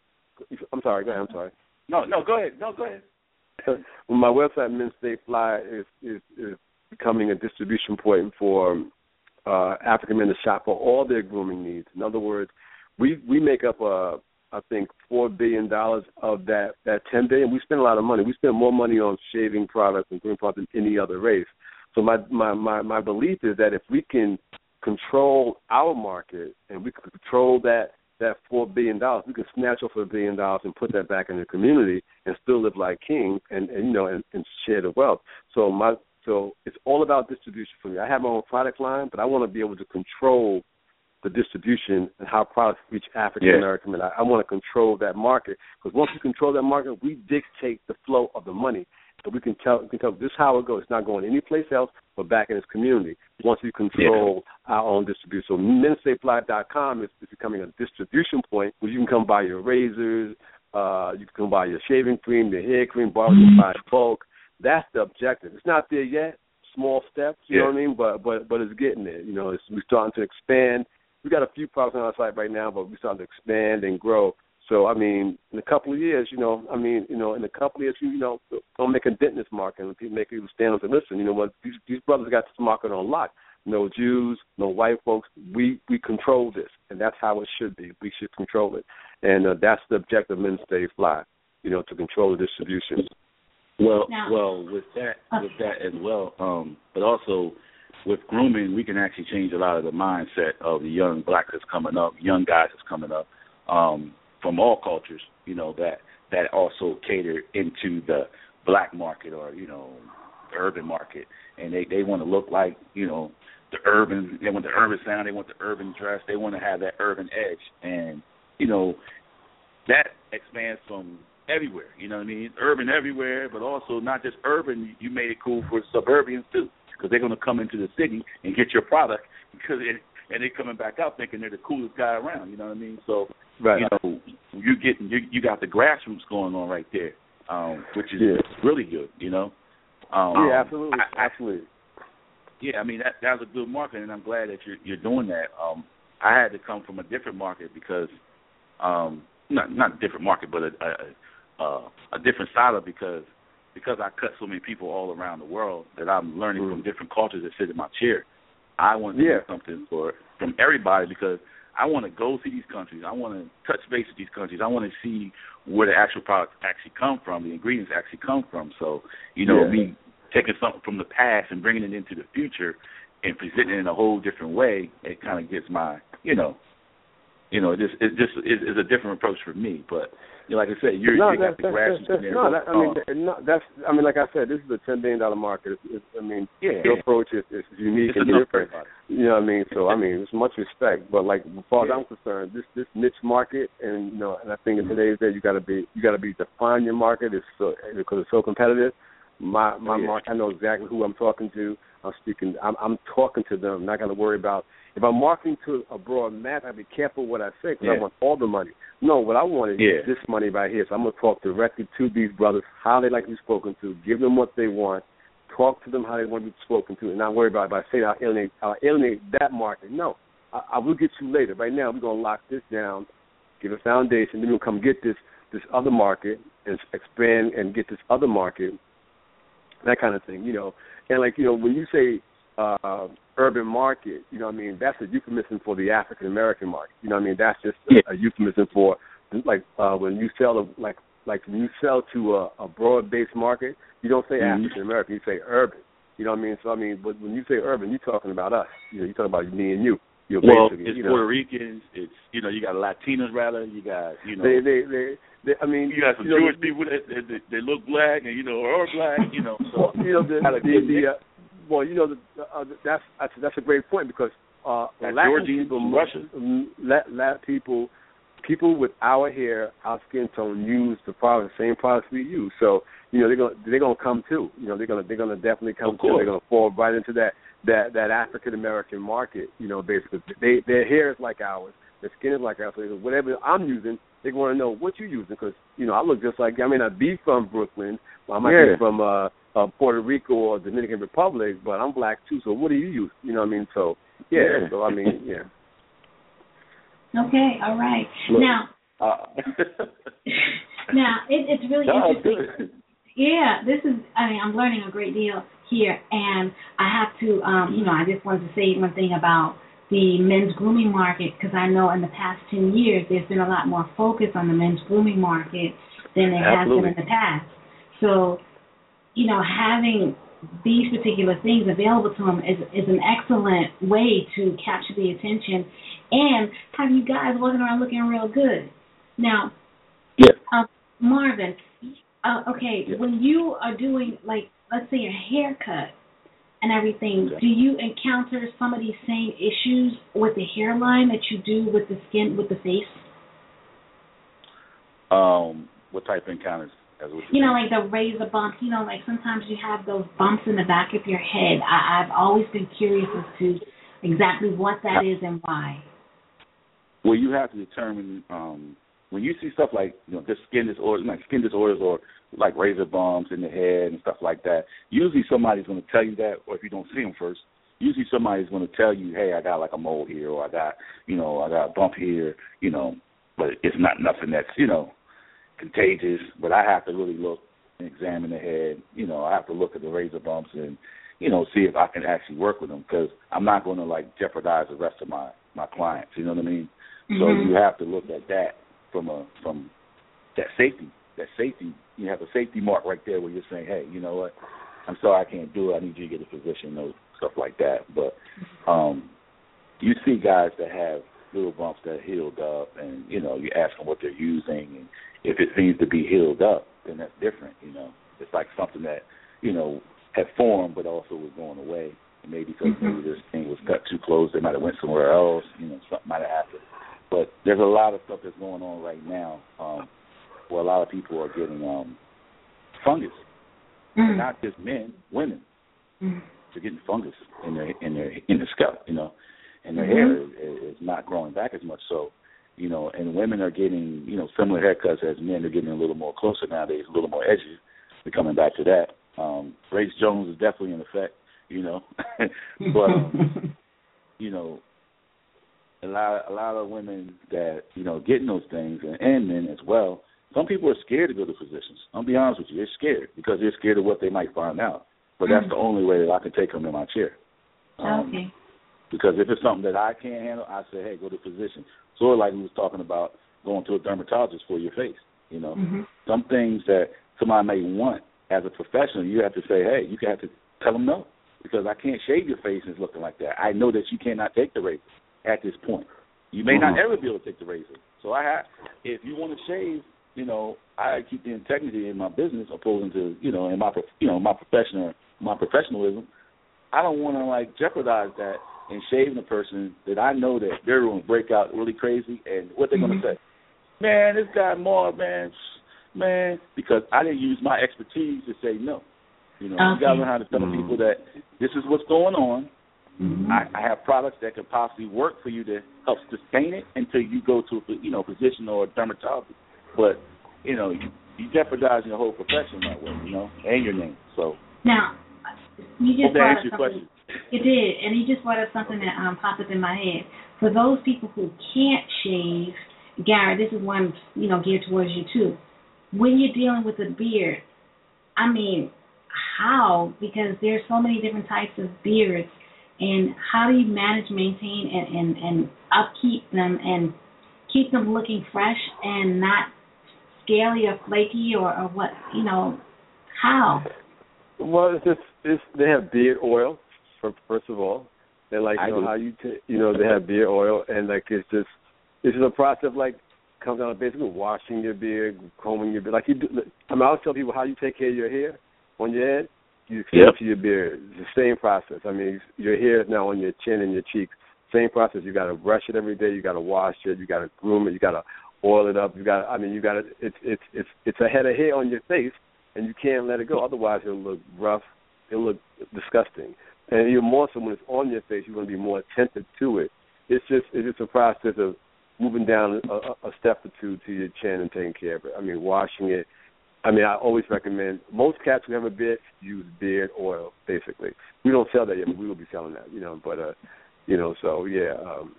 I'm sorry. Go ahead. I'm sorry. No, no. Go ahead. No, go ahead. well, my website, Men Stay Fly, is, is is becoming a distribution point for uh, African men to shop for all their grooming needs. In other words, we we make up a I think four mm-hmm. billion dollars of that that ten billion. We spend a lot of money. We spend more money on shaving products and grooming products than any other race. So my my my my belief is that if we can control our market and we can control that that four billion dollars, we can snatch off a billion dollars and put that back in the community and still live like kings and, and you know and, and share the wealth. So my so it's all about distribution for me. I have my own product line, but I want to be able to control the distribution and how products reach African American men. I, I want to control that market because once we control that market, we dictate the flow of the money. So we can tell we can tell this is how it goes. It's not going anyplace else but back in its community. Once we control yeah. our own distribution. So menstayfly.com is, is becoming a distribution point where you can come buy your razors, uh, you can come buy your shaving cream, your hair cream, bars and buy bulk. That's the objective. It's not there yet. Small steps, you yeah. know what I mean? But but but it's getting there. You know, it's, we're starting to expand. We got a few products on our site right now, but we're starting to expand and grow. So I mean, in a couple of years, you know, I mean, you know, in a couple of years, you, you know, don't make a dent in this market, and people make people stand up and listen. You know what? These these brothers got this market on lock. No Jews, no white folks. We we control this, and that's how it should be. We should control it, and uh, that's the objective. Men stay fly. You know, to control the distribution. Well, now, well, with that, with that as well, um, but also with grooming, we can actually change a lot of the mindset of the young blacks that's coming up, young guys that's coming up. Um, from all cultures, you know, that that also cater into the black market or, you know, the urban market and they, they want to look like, you know, the urban they want the urban sound, they want the urban dress, they want to have that urban edge and, you know, that expands from everywhere, you know what I mean? Urban everywhere, but also not just urban, you made it cool for suburbians too. Because they're going to come into the city and get your product because it, and they're coming back out thinking they're the coolest guy around. You know what I mean? So right. you know you getting you, you got the grassroots going on right there, um, which is yeah. really good. You know? Um, yeah, absolutely, I, absolutely. Yeah, I mean that that was a good market, and I'm glad that you're you're doing that. Um, I had to come from a different market because, um, not not a different market, but a a, a, a different side of because because I cut so many people all around the world that I'm learning mm. from different cultures that sit in my chair. I want to yeah. do something for from everybody because I want to go to these countries. I want to touch base with these countries. I want to see where the actual products actually come from, the ingredients actually come from. So, you know, Yeah. me taking something from the past and bringing it into the future and presenting it in a whole different way, it kind of gets my, you know, you know, it just it just it, a different approach for me. But you know, like I said, you're no, you that's, got the that's, grassroots that's, there. no, that, I mean, uh, no, that's. I mean, like I said, this is a ten billion dollar market. It's, it's, I mean, yeah, your approach is, is unique it's and different. You know what I mean? So I mean, it's much respect, but like as far as Yeah. I'm concerned, this this niche market, and you know, and I think in Mhm. today's day, you got to be you got to be define your market. It's so because it's so competitive. My my Yeah. market, I know exactly who I'm talking to. I'm speaking. I'm I'm talking to them. Not got to worry about if I'm marketing to a broad mass. I be careful what I say because I want all the money. No, what I want is Yeah. this money right here. So I'm gonna talk directly to these brothers, how they like to be spoken to, give them what they want, talk to them how they want to be spoken to, and not worry about if I say I'll alienate, I'll alienate that market. No, I, I will get you later. Right now, we're gonna lock this down, give a foundation, then we'll come get this this other market and expand and get this other market, that kind of thing. You know, and like you know when you say uh urban market, you know what I mean, that's a euphemism for the African American market. You know what I mean? That's just a, Yeah. a euphemism for like uh when you sell a, like like when you sell to a, a broad based market, you don't say Mhm. African American, you say urban. You know what I mean? So I mean, but when you say urban, you're talking about us. You know, you're talking about me and you. You're Well, it's you know, Puerto Ricans. It's you know, you got Latinos rather. You got you know, they, they, they, they, I mean, you got some you know, Jewish people that, that, that they look black and you know or are black. You know, so Well, you know the, the, the uh, well, you know the, uh, that's that's that's a great point because uh, Latin Georgians people, from Russia. mm, Latin people, people with our hair, our skin tone use the product, the same products we use. So you know they're gonna they're gonna come too. You know they're gonna they're gonna definitely come too. They're gonna fall right into that that that African American market. You know basically they their hair is like ours, their skin is like ours. So whatever I'm using, they want to know what you're using because you know I look just like I may not be from Brooklyn, but I might Yeah. be from uh, uh Puerto Rico or Dominican Republic, but I'm black too. So what do you use? You know what I mean? So yeah. Yeah. So I mean yeah. Okay, all right. Look. Now, uh, now it, it's really no, interesting. good. Yeah, this is. I mean, I'm learning a great deal here, and I have to. Um, you know, I just wanted to say one thing about the men's grooming market because I know in the past ten years there's been a lot more focus on the men's grooming market than there has been in the past. So, you know, having these particular things available to them is is an excellent way to capture the attention and have you guys walking around looking real good. Now, Yeah. um, Marvin, uh, okay, Yeah. when you are doing like let's say a haircut and everything, Okay. do you encounter some of these same issues with the hairline that you do with the skin with the face? Um, what type of encounters? As what You know, like the razor bumps. You know, like sometimes you have those bumps in the back of your head. I, I've always been curious as to exactly what that is and why. Well, you have to determine um, when you see stuff like you know this skin disorders, like skin disorders, or like razor bumps in the head and stuff like that. Usually, somebody's going to tell you that, or if you don't see them first, usually somebody's going to tell you, "Hey, I got like a mole here, or I got you know I got a bump here," you know, but it's not nothing that's you know contagious. But I have to really look and examine the head. You know, I have to look at the razor bumps and you know see if I can actually work with them because I'm not going to like jeopardize the rest of my my clients. You know what I mean? So Mhm. you have to look at that from a from that safety. That safety you have a safety mark right there where you're saying, Hey, you know what, I'm sorry I can't do it, I need you to get a physician, those stuff like that. But um you see guys that have little bumps that are healed up and, you know, you ask them what they're using and if it seems to be healed up, then that's different, you know. It's like something that, you know, had formed but also was going away. And maybe because Mhm. maybe this thing was cut too close, they might have went somewhere else, you know, something might have happened. But there's a lot of stuff that's going on right now, um, where a lot of people are getting um fungus. Mm. Not just men, women. Mm. They're getting fungus in their in their in their scalp, you know, and their Mhm. hair is, is not growing back as much. So, you know, and women are getting you know similar haircuts as men. They're getting a little more closer nowadays, a little more edgy. We're coming back to that. Um, Grace Jones is definitely in effect, you know, but um, you know, a lot a lot of women that you know getting those things and, and men as well. Some people are scared to go to physicians. I'll be honest with you, they're scared because they're scared of what they might find out. But that's Mhm. the only way that I can take them in my chair. Um, okay. Because if it's something that I can't handle, I say, hey, go to a physician. Sort of like we was talking about going to a dermatologist for your face. You know, mm-hmm. some things that somebody may want as a professional, you have to say, hey, you can have to tell them no because I can't shave your face and it's looking like that. I know that you cannot take the razor at this point. You may mm-hmm. not ever be able to take the razor. So I have, if you want to shave, you know, I keep the integrity in my business opposing to, you know, in my, you know, my professional, my professionalism. I don't want to like jeopardize that and shaving a person that I know that they're going to break out really crazy and what they're mm-hmm. going to say. Man, this guy more man, man, because I didn't use my expertise to say no. You know, okay. you got to learn how to tell mm-hmm. people that this is what's going on. Mm-hmm. I, I have products that could possibly work for you to help sustain it until you go to a you know physician or a dermatologist. But you know, you, you jeopardizing your whole profession that way, you know, and your name. So now, you just brought up something. It did, and you just brought up something that um, popped up in my head. For those people who can't shave, Gary, this is one you know geared towards you too. When you're dealing with a beard, I mean, how? Because there's so many different types of beards, and how do you manage, maintain, and and, and upkeep them and keep them looking fresh and not scaly or flaky or, or what? You know, how? Well, it's just it's they have beard oil. For, first of all, and like you know how you t- you know they have beard oil and like it's just it's just a process of like comes down to basically washing your beard, combing your beard. Like you do, I mean, I always tell people how you take care of your hair on your head. You extend yep. to your beard. It's the same process. I mean, your hair is now on your chin and your cheeks. Same process. You got to brush it every day. You got to wash it. You got to groom it. You got to oil it up. You got. I mean, you got to. It's it's it's it's a head of hair on your face, and you can't let it go. Otherwise, it'll look rough. It'll look disgusting. And even more so when it's on your face, you're going to be more attentive to it. It's just it's just a process of moving down a, a step or two to your chin and taking care of it. I mean, washing it. I mean, I always recommend most cats who have a beard use beard oil. Basically, we don't sell that yet, but we will be selling that. You know, but uh, you know, so yeah. um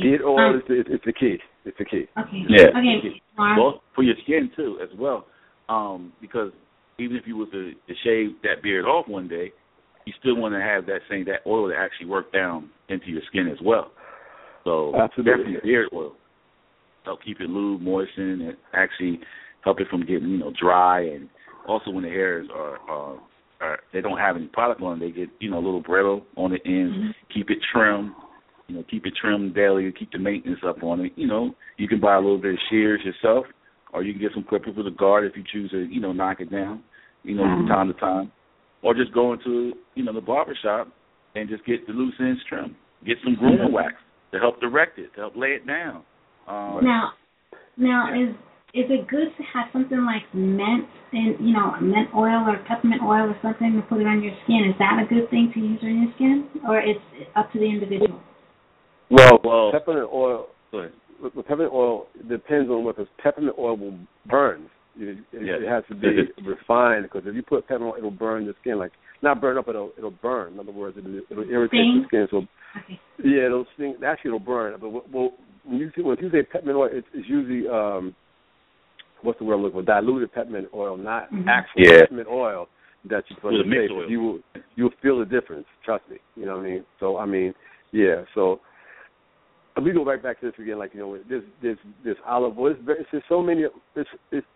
Beard oil um, is the, it's the key. It's the key. Okay. Yeah. Okay. Well, for your skin too, as well, um, because even if you were to, to shave that beard off one day, you still want to have that same that oil to actually work down into your skin as well. So Absolutely. definitely beard oil help keep it lube, moisten, and actually help it from getting you know dry. And also when the hairs are, are, are they don't have any product on, them, they get you know a little brittle on the ends. Mm-hmm. Keep it trimmed. You know, keep it trimmed daily. Keep the maintenance up on it. You know, you can buy a little bit of shears yourself, or you can get some clippers with a guard if you choose to you know knock it down. You know, mm-hmm. from time to time or just go into you know the barber shop and just get the loose ends trimmed. Get some groomer wax to help direct it, to help lay it down. Um, now, now yeah. is is it good to have something like mint and you know mint oil or peppermint oil or something to put it on your skin? Is that a good thing to use on your skin, or it's up to the individual? Well, well peppermint oil. With peppermint oil depends on what the peppermint oil will burn. It, it, yeah. it has to be refined because if you put peppermint, oil, it'll burn the skin. Like not burn up, but it'll it'll burn. In other words, it'll, it'll irritate sting? the skin. So okay. yeah, it'll sting. Actually, it'll burn. But well, when you see, when you say peppermint oil, it's, it's usually um, what's the word I'm looking for? Diluted peppermint oil, not mm-hmm. actual yeah. peppermint oil that you put With in the face. oil. You will you'll feel the difference. Trust me. You know what I mean? So I mean, yeah. So we go right back to this again. Like you know, this this this olive oil. It's, it's so many. It's it's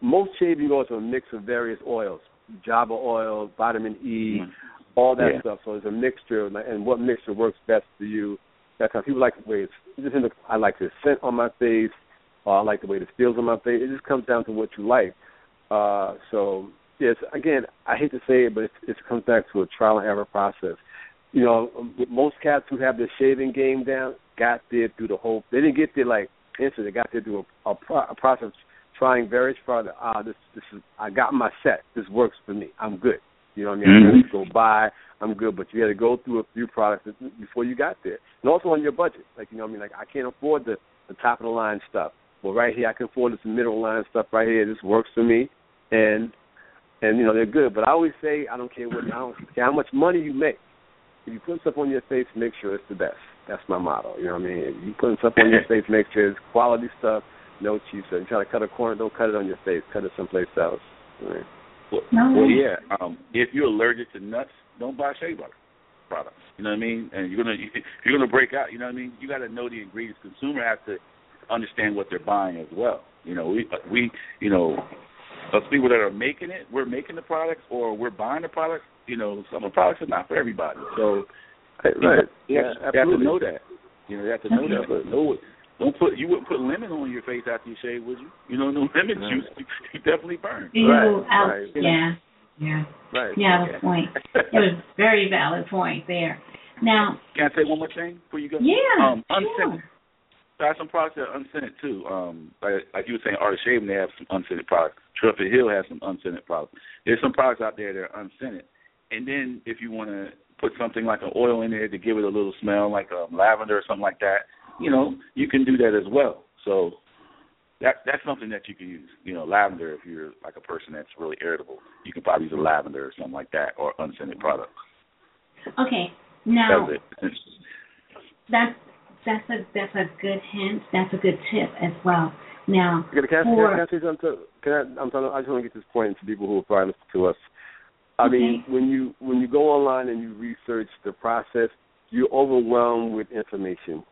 most shaving oils are a mix of various oils, Jojoba oil, vitamin E, mm-hmm. all that yeah. stuff. So it's a mixture, and what mixture works best for you. That's how people like the way it's. Just in the, I like the scent on my face. Or I like the way it feels on my face. It just comes down to what you like. Uh, so yes, again, I hate to say it, but it, it comes back to a trial and error process. You know, most cats who have their shaving game down got there through the whole. They didn't get there like instantly. They got there through a, a, pro, a process trying very hard. Ah, this this is I got my set. This works for me. I'm good. You know what I mean? Mm-hmm. To go buy. I'm good, but you had to go through a few products before you got there, and also on your budget. Like you know, what I mean, like I can't afford the the top of the line stuff. Well, right here I can afford this middle line stuff. Right here, this works for me, and and you know they're good. But I always say I don't care what I don't care how much money you make. If you put stuff on your face, make sure it's the best. That's my motto. You know what I mean? If you put stuff on your face, make sure it's quality stuff no cheap stuff. You try to cut a corner, don't cut it on your face. Cut it someplace else. Right. Well, No. well, yeah. Um, if you're allergic to nuts, don't buy shea butter. product. You know what I mean? And you're gonna you're gonna break out. You know what I mean? You got to know the ingredients. Consumer has to understand what they're buying as well. You know, we we you know us people that are making it, we're making the products or we're buying the products. You know, some of the products are not for everybody. So right, you, right. you, yeah, have, you have to know that. You know, you have to know that. But know it. Don't put you wouldn't put lemon on your face after you shave, would you? You know, no lemon No. juice, you definitely burn. You Right, out, right. yeah, yeah. Right. Yeah, Okay. the point. It was a very valid point there. Now, Can I say one more thing before you go? yeah, Um, unscented. sure. So I have some products that are unscented too. Um, like, like you were saying, Art of Shaving, they have some unscented products. Truefitt Hill has some unscented products. There's some products out there that are unscented. And then if you want to put something like an oil in there to give it a little smell, like um, lavender or something like that, you know, you can do that as well. So that that's something that you can use. You know, lavender if you're like a person that's really irritable, you can probably use a lavender or something like that, or unscented products. Okay, now That's that's that's a that's a good hint. That's a good tip as well. Now, Can I, can, I, for can I say something? To, can I, I'm trying to, I just want to get this point to people who are probably listening to us. I mean, when you when you go online and you research the process, you're overwhelmed with information.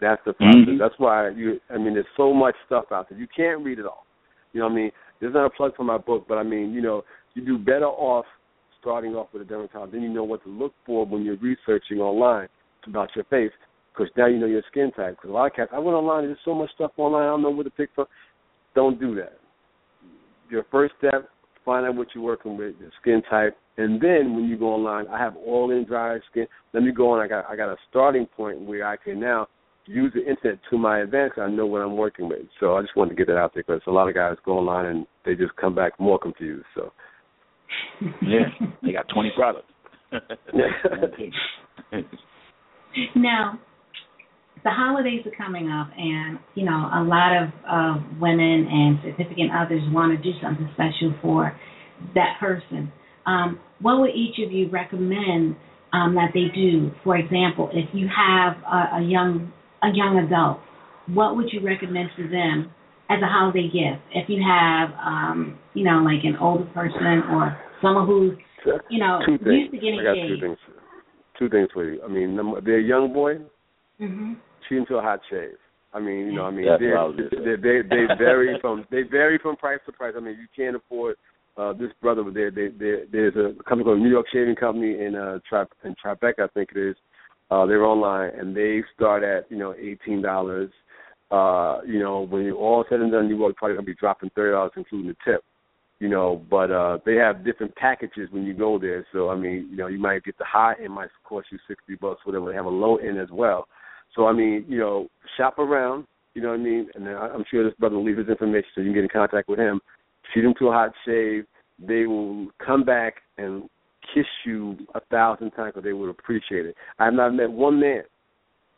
That's the process. Mhm. That's why you. I mean, there's so much stuff out there. You can't read it all. You know what I mean? There's not a plug for my book, but I mean, you know, you do better off starting off with a dermatologist. Then you know what to look for when you're researching online about your face, because now you know your skin type. Because a lot of cats, I went online. There's so much stuff online. I don't know where to pick from. Don't do that. Your first step, find out what you're working with, your skin type, and then when you go online, I have oil and dry skin. Let me go on. I got I got a starting point where I can now use the internet to my advantage. I know what I'm working with. So I just wanted to get that out there because a lot of guys go online and they just come back more confused. So Yeah, they got 20 products. now, the holidays are coming up, and you know a lot of uh, women and significant others want to do something special for that person. Um, what would each of you recommend um, that they do? For example, if you have a, a young a young adult, what would you recommend to them as a holiday gift? If you have, um, you know, like an older person or someone who's, you know, two things. used to getting I got two things. Two things for you. I mean, they're a young boy. hmm treat them to a hot shave. I mean, you know, I mean, they're- what I was gonna they they they vary from they vary from price to price. I mean, you can't afford uh this brother over there. They, they, there's a company called New York Shaving Company in uh Tri- in Tribeca, I think it is. Uh, they're online and they start at you know eighteen dollars. Uh, you know, when you're all said and done, you are probably gonna be dropping thirty dollars, including the tip. You know, but uh they have different packages when you go there. So I mean, you know, you might get the high end might cost you sixty bucks, whatever. They have a low end as well. So I mean, you know, shop around. You know what I mean? And I'm sure this brother will leave his information so you can get in contact with him. Treat him to a hot shave. They will come back and kiss you a thousand times because they would appreciate it. I have not met one man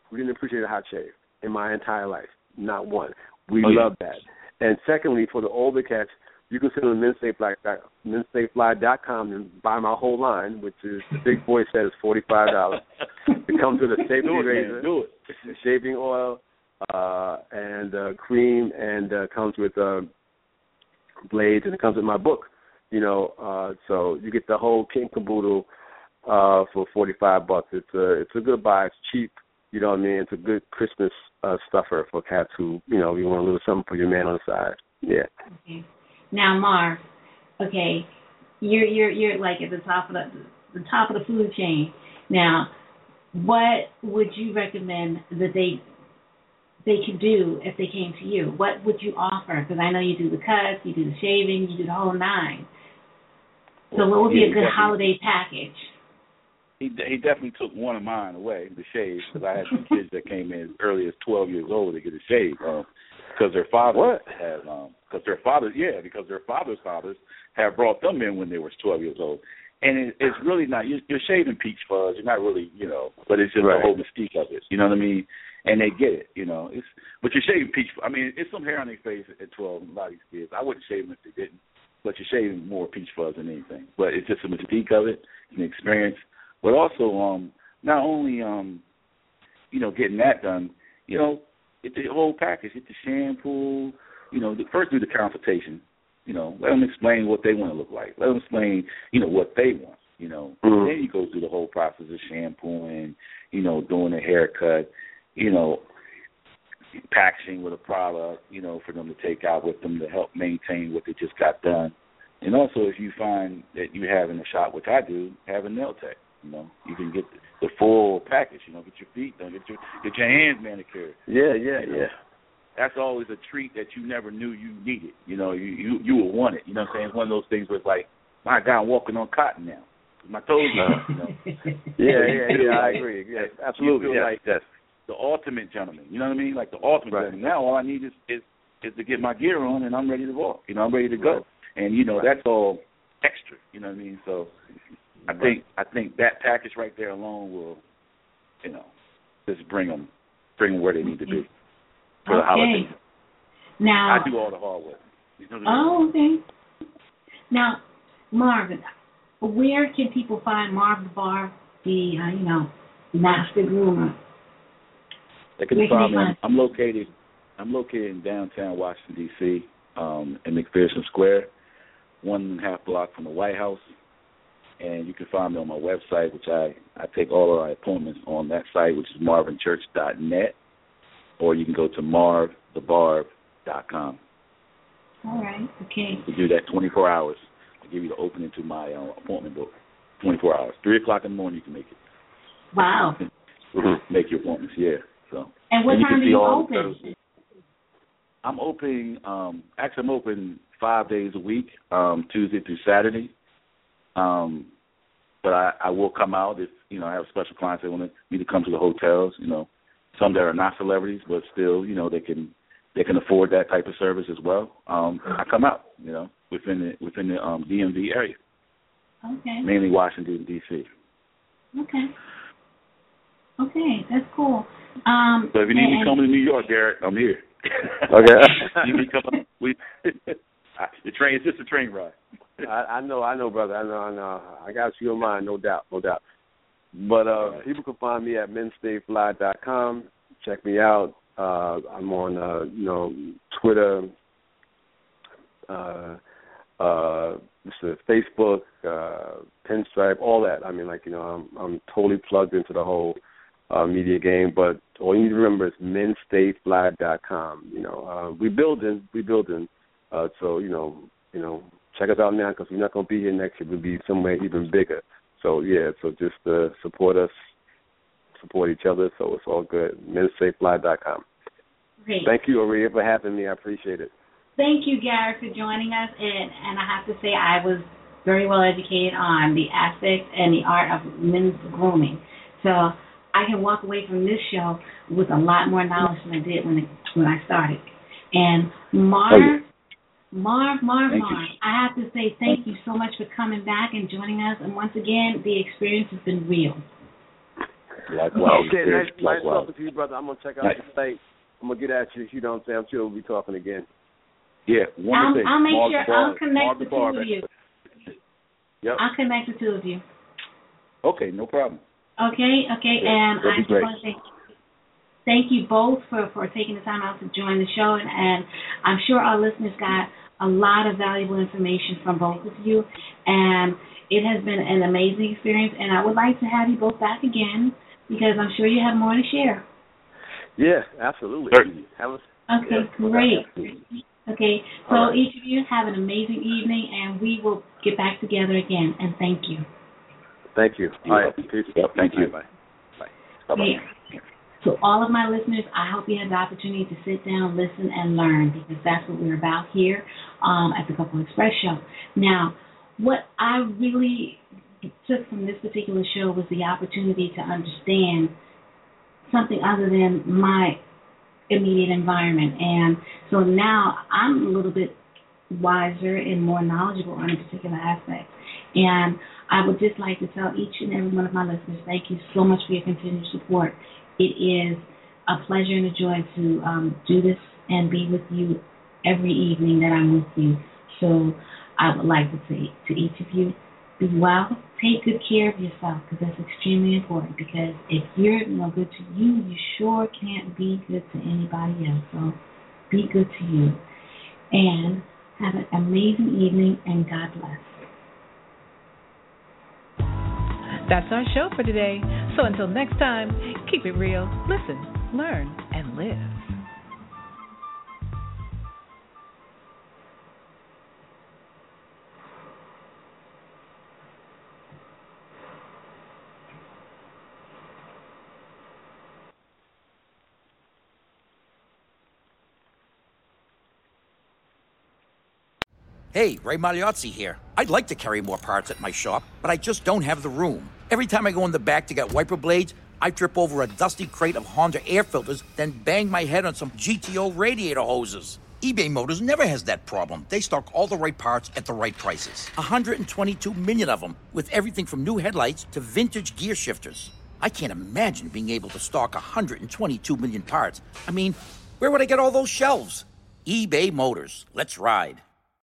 who didn't appreciate a hot shave in my entire life. Not one. We Oh, yeah. love that. And secondly, for the older cats, you can send them to menstayfly.com and buy my whole line, which is the big boy said is forty five dollars. It comes with a safety do it, razor man. Do it. shaving oil uh and uh cream and uh comes with uh blades and it comes with my book you know uh so you get the whole king and caboodle uh for forty five bucks it's a it's a good buy it's cheap you know what i mean it's a good christmas uh stuffer for cats who you know you want a little something for your man on the side yeah Okay. Now, Marv, okay, you're you're you're like at the top of the the top of the food chain. Now, what would you recommend that they they could do if they came to you? What would you offer? Because I know you do the cuts, you do the shaving, you do the whole nine. So, what would be a good holiday package? He he definitely took one of mine away, the shave, because I had some kids that came in as early as 12 years old to get a shave, um, because their fathers had, um, because their fathers, yeah, because their fathers' fathers had brought them in when they were 12 years old, and it, it's really not you're, you're shaving peach fuzz, you're not really, you know, but it's just Right. the whole mystique of it, you know what I mean? And they get it, you know. It's but you're shaving peach. I mean, it's some hair on their face at 12. A lot of these kids, I wouldn't shave them if they didn't, but you're shaving more peach fuzz than anything. But it's just the mystique of it, an experience but also um not only um you know getting that done, you know, get the whole package, get the shampoo, you know, the, first do the consultation, you know, let them explain what they want to look like, let them explain, you know, what they want, You know, Mhm. then you go through the whole process of shampooing, you know, doing a haircut, you know, packaging with a product, you know, for them to take out with them to help maintain what they just got done. And also, if you find that you have in the shop, which I do, have a nail tech. You know, you can get the, the full package. You know, get your feet done, get your get your hands manicured. Yeah, yeah, yeah. That's always a treat that you never knew you needed. You know, you you you will want it. You know what I'm saying? It's one of those things where it's like, my God, I'm walking on cotton now. My toes are, you know. Yeah, yeah, yeah. I agree. Yes, absolutely. You feel Yes, like yes. the ultimate gentleman. You know what I mean? Like the ultimate Right. gentleman. Now all I need is, is is to get my gear on and I'm ready to walk. You know, I'm ready to go. And you know, that's all extra. You know what I mean? So I think I think that package right there alone will, you know, just bring them bring them where they need to be for the okay. holidays. Now, I do all the hard work. You know what I mean? Oh, okay. Now, Marvin, where can people find Marvin Barb, the uh, you know master groomer? They can Where find me. find- I'm located. I'm located in downtown Washington D.C. Um, in McPherson Square, one and a half block from the White House. And you can find me on my website, which I I take all of my appointments on that site, which is marvinchurch.net, or you can go to marvthebarb.com. All right. Okay. We do that 24 hours. I give you the opening to my uh, appointment book. 24 hours. Three o'clock in the morning, you can make it. Wow. Make your appointments. Yeah. So. And what And time see you open? I'm open. Um, actually, I'm open five days a week, um, Tuesday through Saturday. Um, but I, I will come out if you know I have special clients that want me to come to the hotels. You know, some that are not celebrities, but still, you know, they can they can afford that type of service as well. Um, I come out. You know, within the within the um, DMV area, Okay. mainly Washington D.C. Okay. Okay, that's cool. Um, So if you need me and- to come to New York, Garrett, I'm here. Okay. you need to come. We the train. It's just a train ride. I, I know, I know, brother. I know, I know. I got you in mind, no doubt, no doubt. But uh Right. people can find me at menstayfly.com. Check me out. Uh I'm on uh, you know, Twitter, uh uh this is Facebook, uh Pinstripe, all that. I mean like, you know, I'm I'm totally plugged into the whole uh media game, but all you need to remember is menstayfly.com. You know, uh we building, we building uh so, you know, you know, check us out now because we're not going to be here next year. We'll be somewhere even bigger. So yeah, so just uh, support us, support each other. So it's all good. MenStayFly.com. Great. Thank you, Aria, for having me. I appreciate it. Thank you, Garrett, for joining us. And, and I have to say, I was very well educated on the aspects and the art of men's grooming. So I can walk away from this show with a lot more knowledge than I did when it, when I started. And Oh, yeah. Marv, Marv, Thank Marv, you. I have to say thank you so much for coming back and joining us. And once again, the experience has been real. Likewise. okay, Chris, nice, nice likewise. talking to you, brother. I'm gonna check out Nice. the site. I'm gonna get at you. If you don't I'm? I'm sure we'll be talking again. Yeah, one I'll, thing. I'll make Marv sure the I'll Barb- connect Marv the the two Barb of you. Yep. I'll connect the two of you. Okay, no problem. Okay, okay, Yeah, and that'd I be just great. want to say thank you both for for taking the time out to join the show, and, and I'm sure our listeners got a lot of valuable information from both of you, and it has been an amazing experience. And I would like to have you both back again because I'm sure you have more to share. Yeah, absolutely. Certainly. Have a, Okay, Yeah. great. Okay, so All right. each of you have an amazing evening, and we will get back together again. And thank you. thank you. You're All right. Peace. Yep, thank you. Bye. Bye-bye. Yeah. To all of my listeners, I hope you had the opportunity to sit down, listen, and learn because that's what we're about here um, at the Couple Express Show. Now, what I really took from this particular show was the opportunity to understand something other than my immediate environment. And so now I'm a little bit wiser and more knowledgeable on a particular aspect. And I would just like to tell each and every one of my listeners, thank you so much for your continued support. It is a pleasure and a joy to um, do this and be with you every evening that I'm with you. So I would like to say to each of you, be well, take good care of yourself because that's extremely important. Because if you're no good to you, you sure can't be good to anybody else. So be good to you. And have an amazing evening and God bless. That's our show for today. So until next time, keep it real, listen, learn, and live. Hey, Ray Magliozzi here. I'd like to carry more parts at my shop, but I just don't have the room. Every time I go in the back to get wiper blades, I trip over a dusty crate of Honda air filters, then bang my head on some GTO radiator hoses. eBay Motors never has that problem. They stock all the right parts at the right prices. 122 million of them, with everything from new headlights to vintage gear shifters. I can't imagine being able to stock 122 million parts. I mean, where would I get all those shelves? eBay Motors. Let's ride.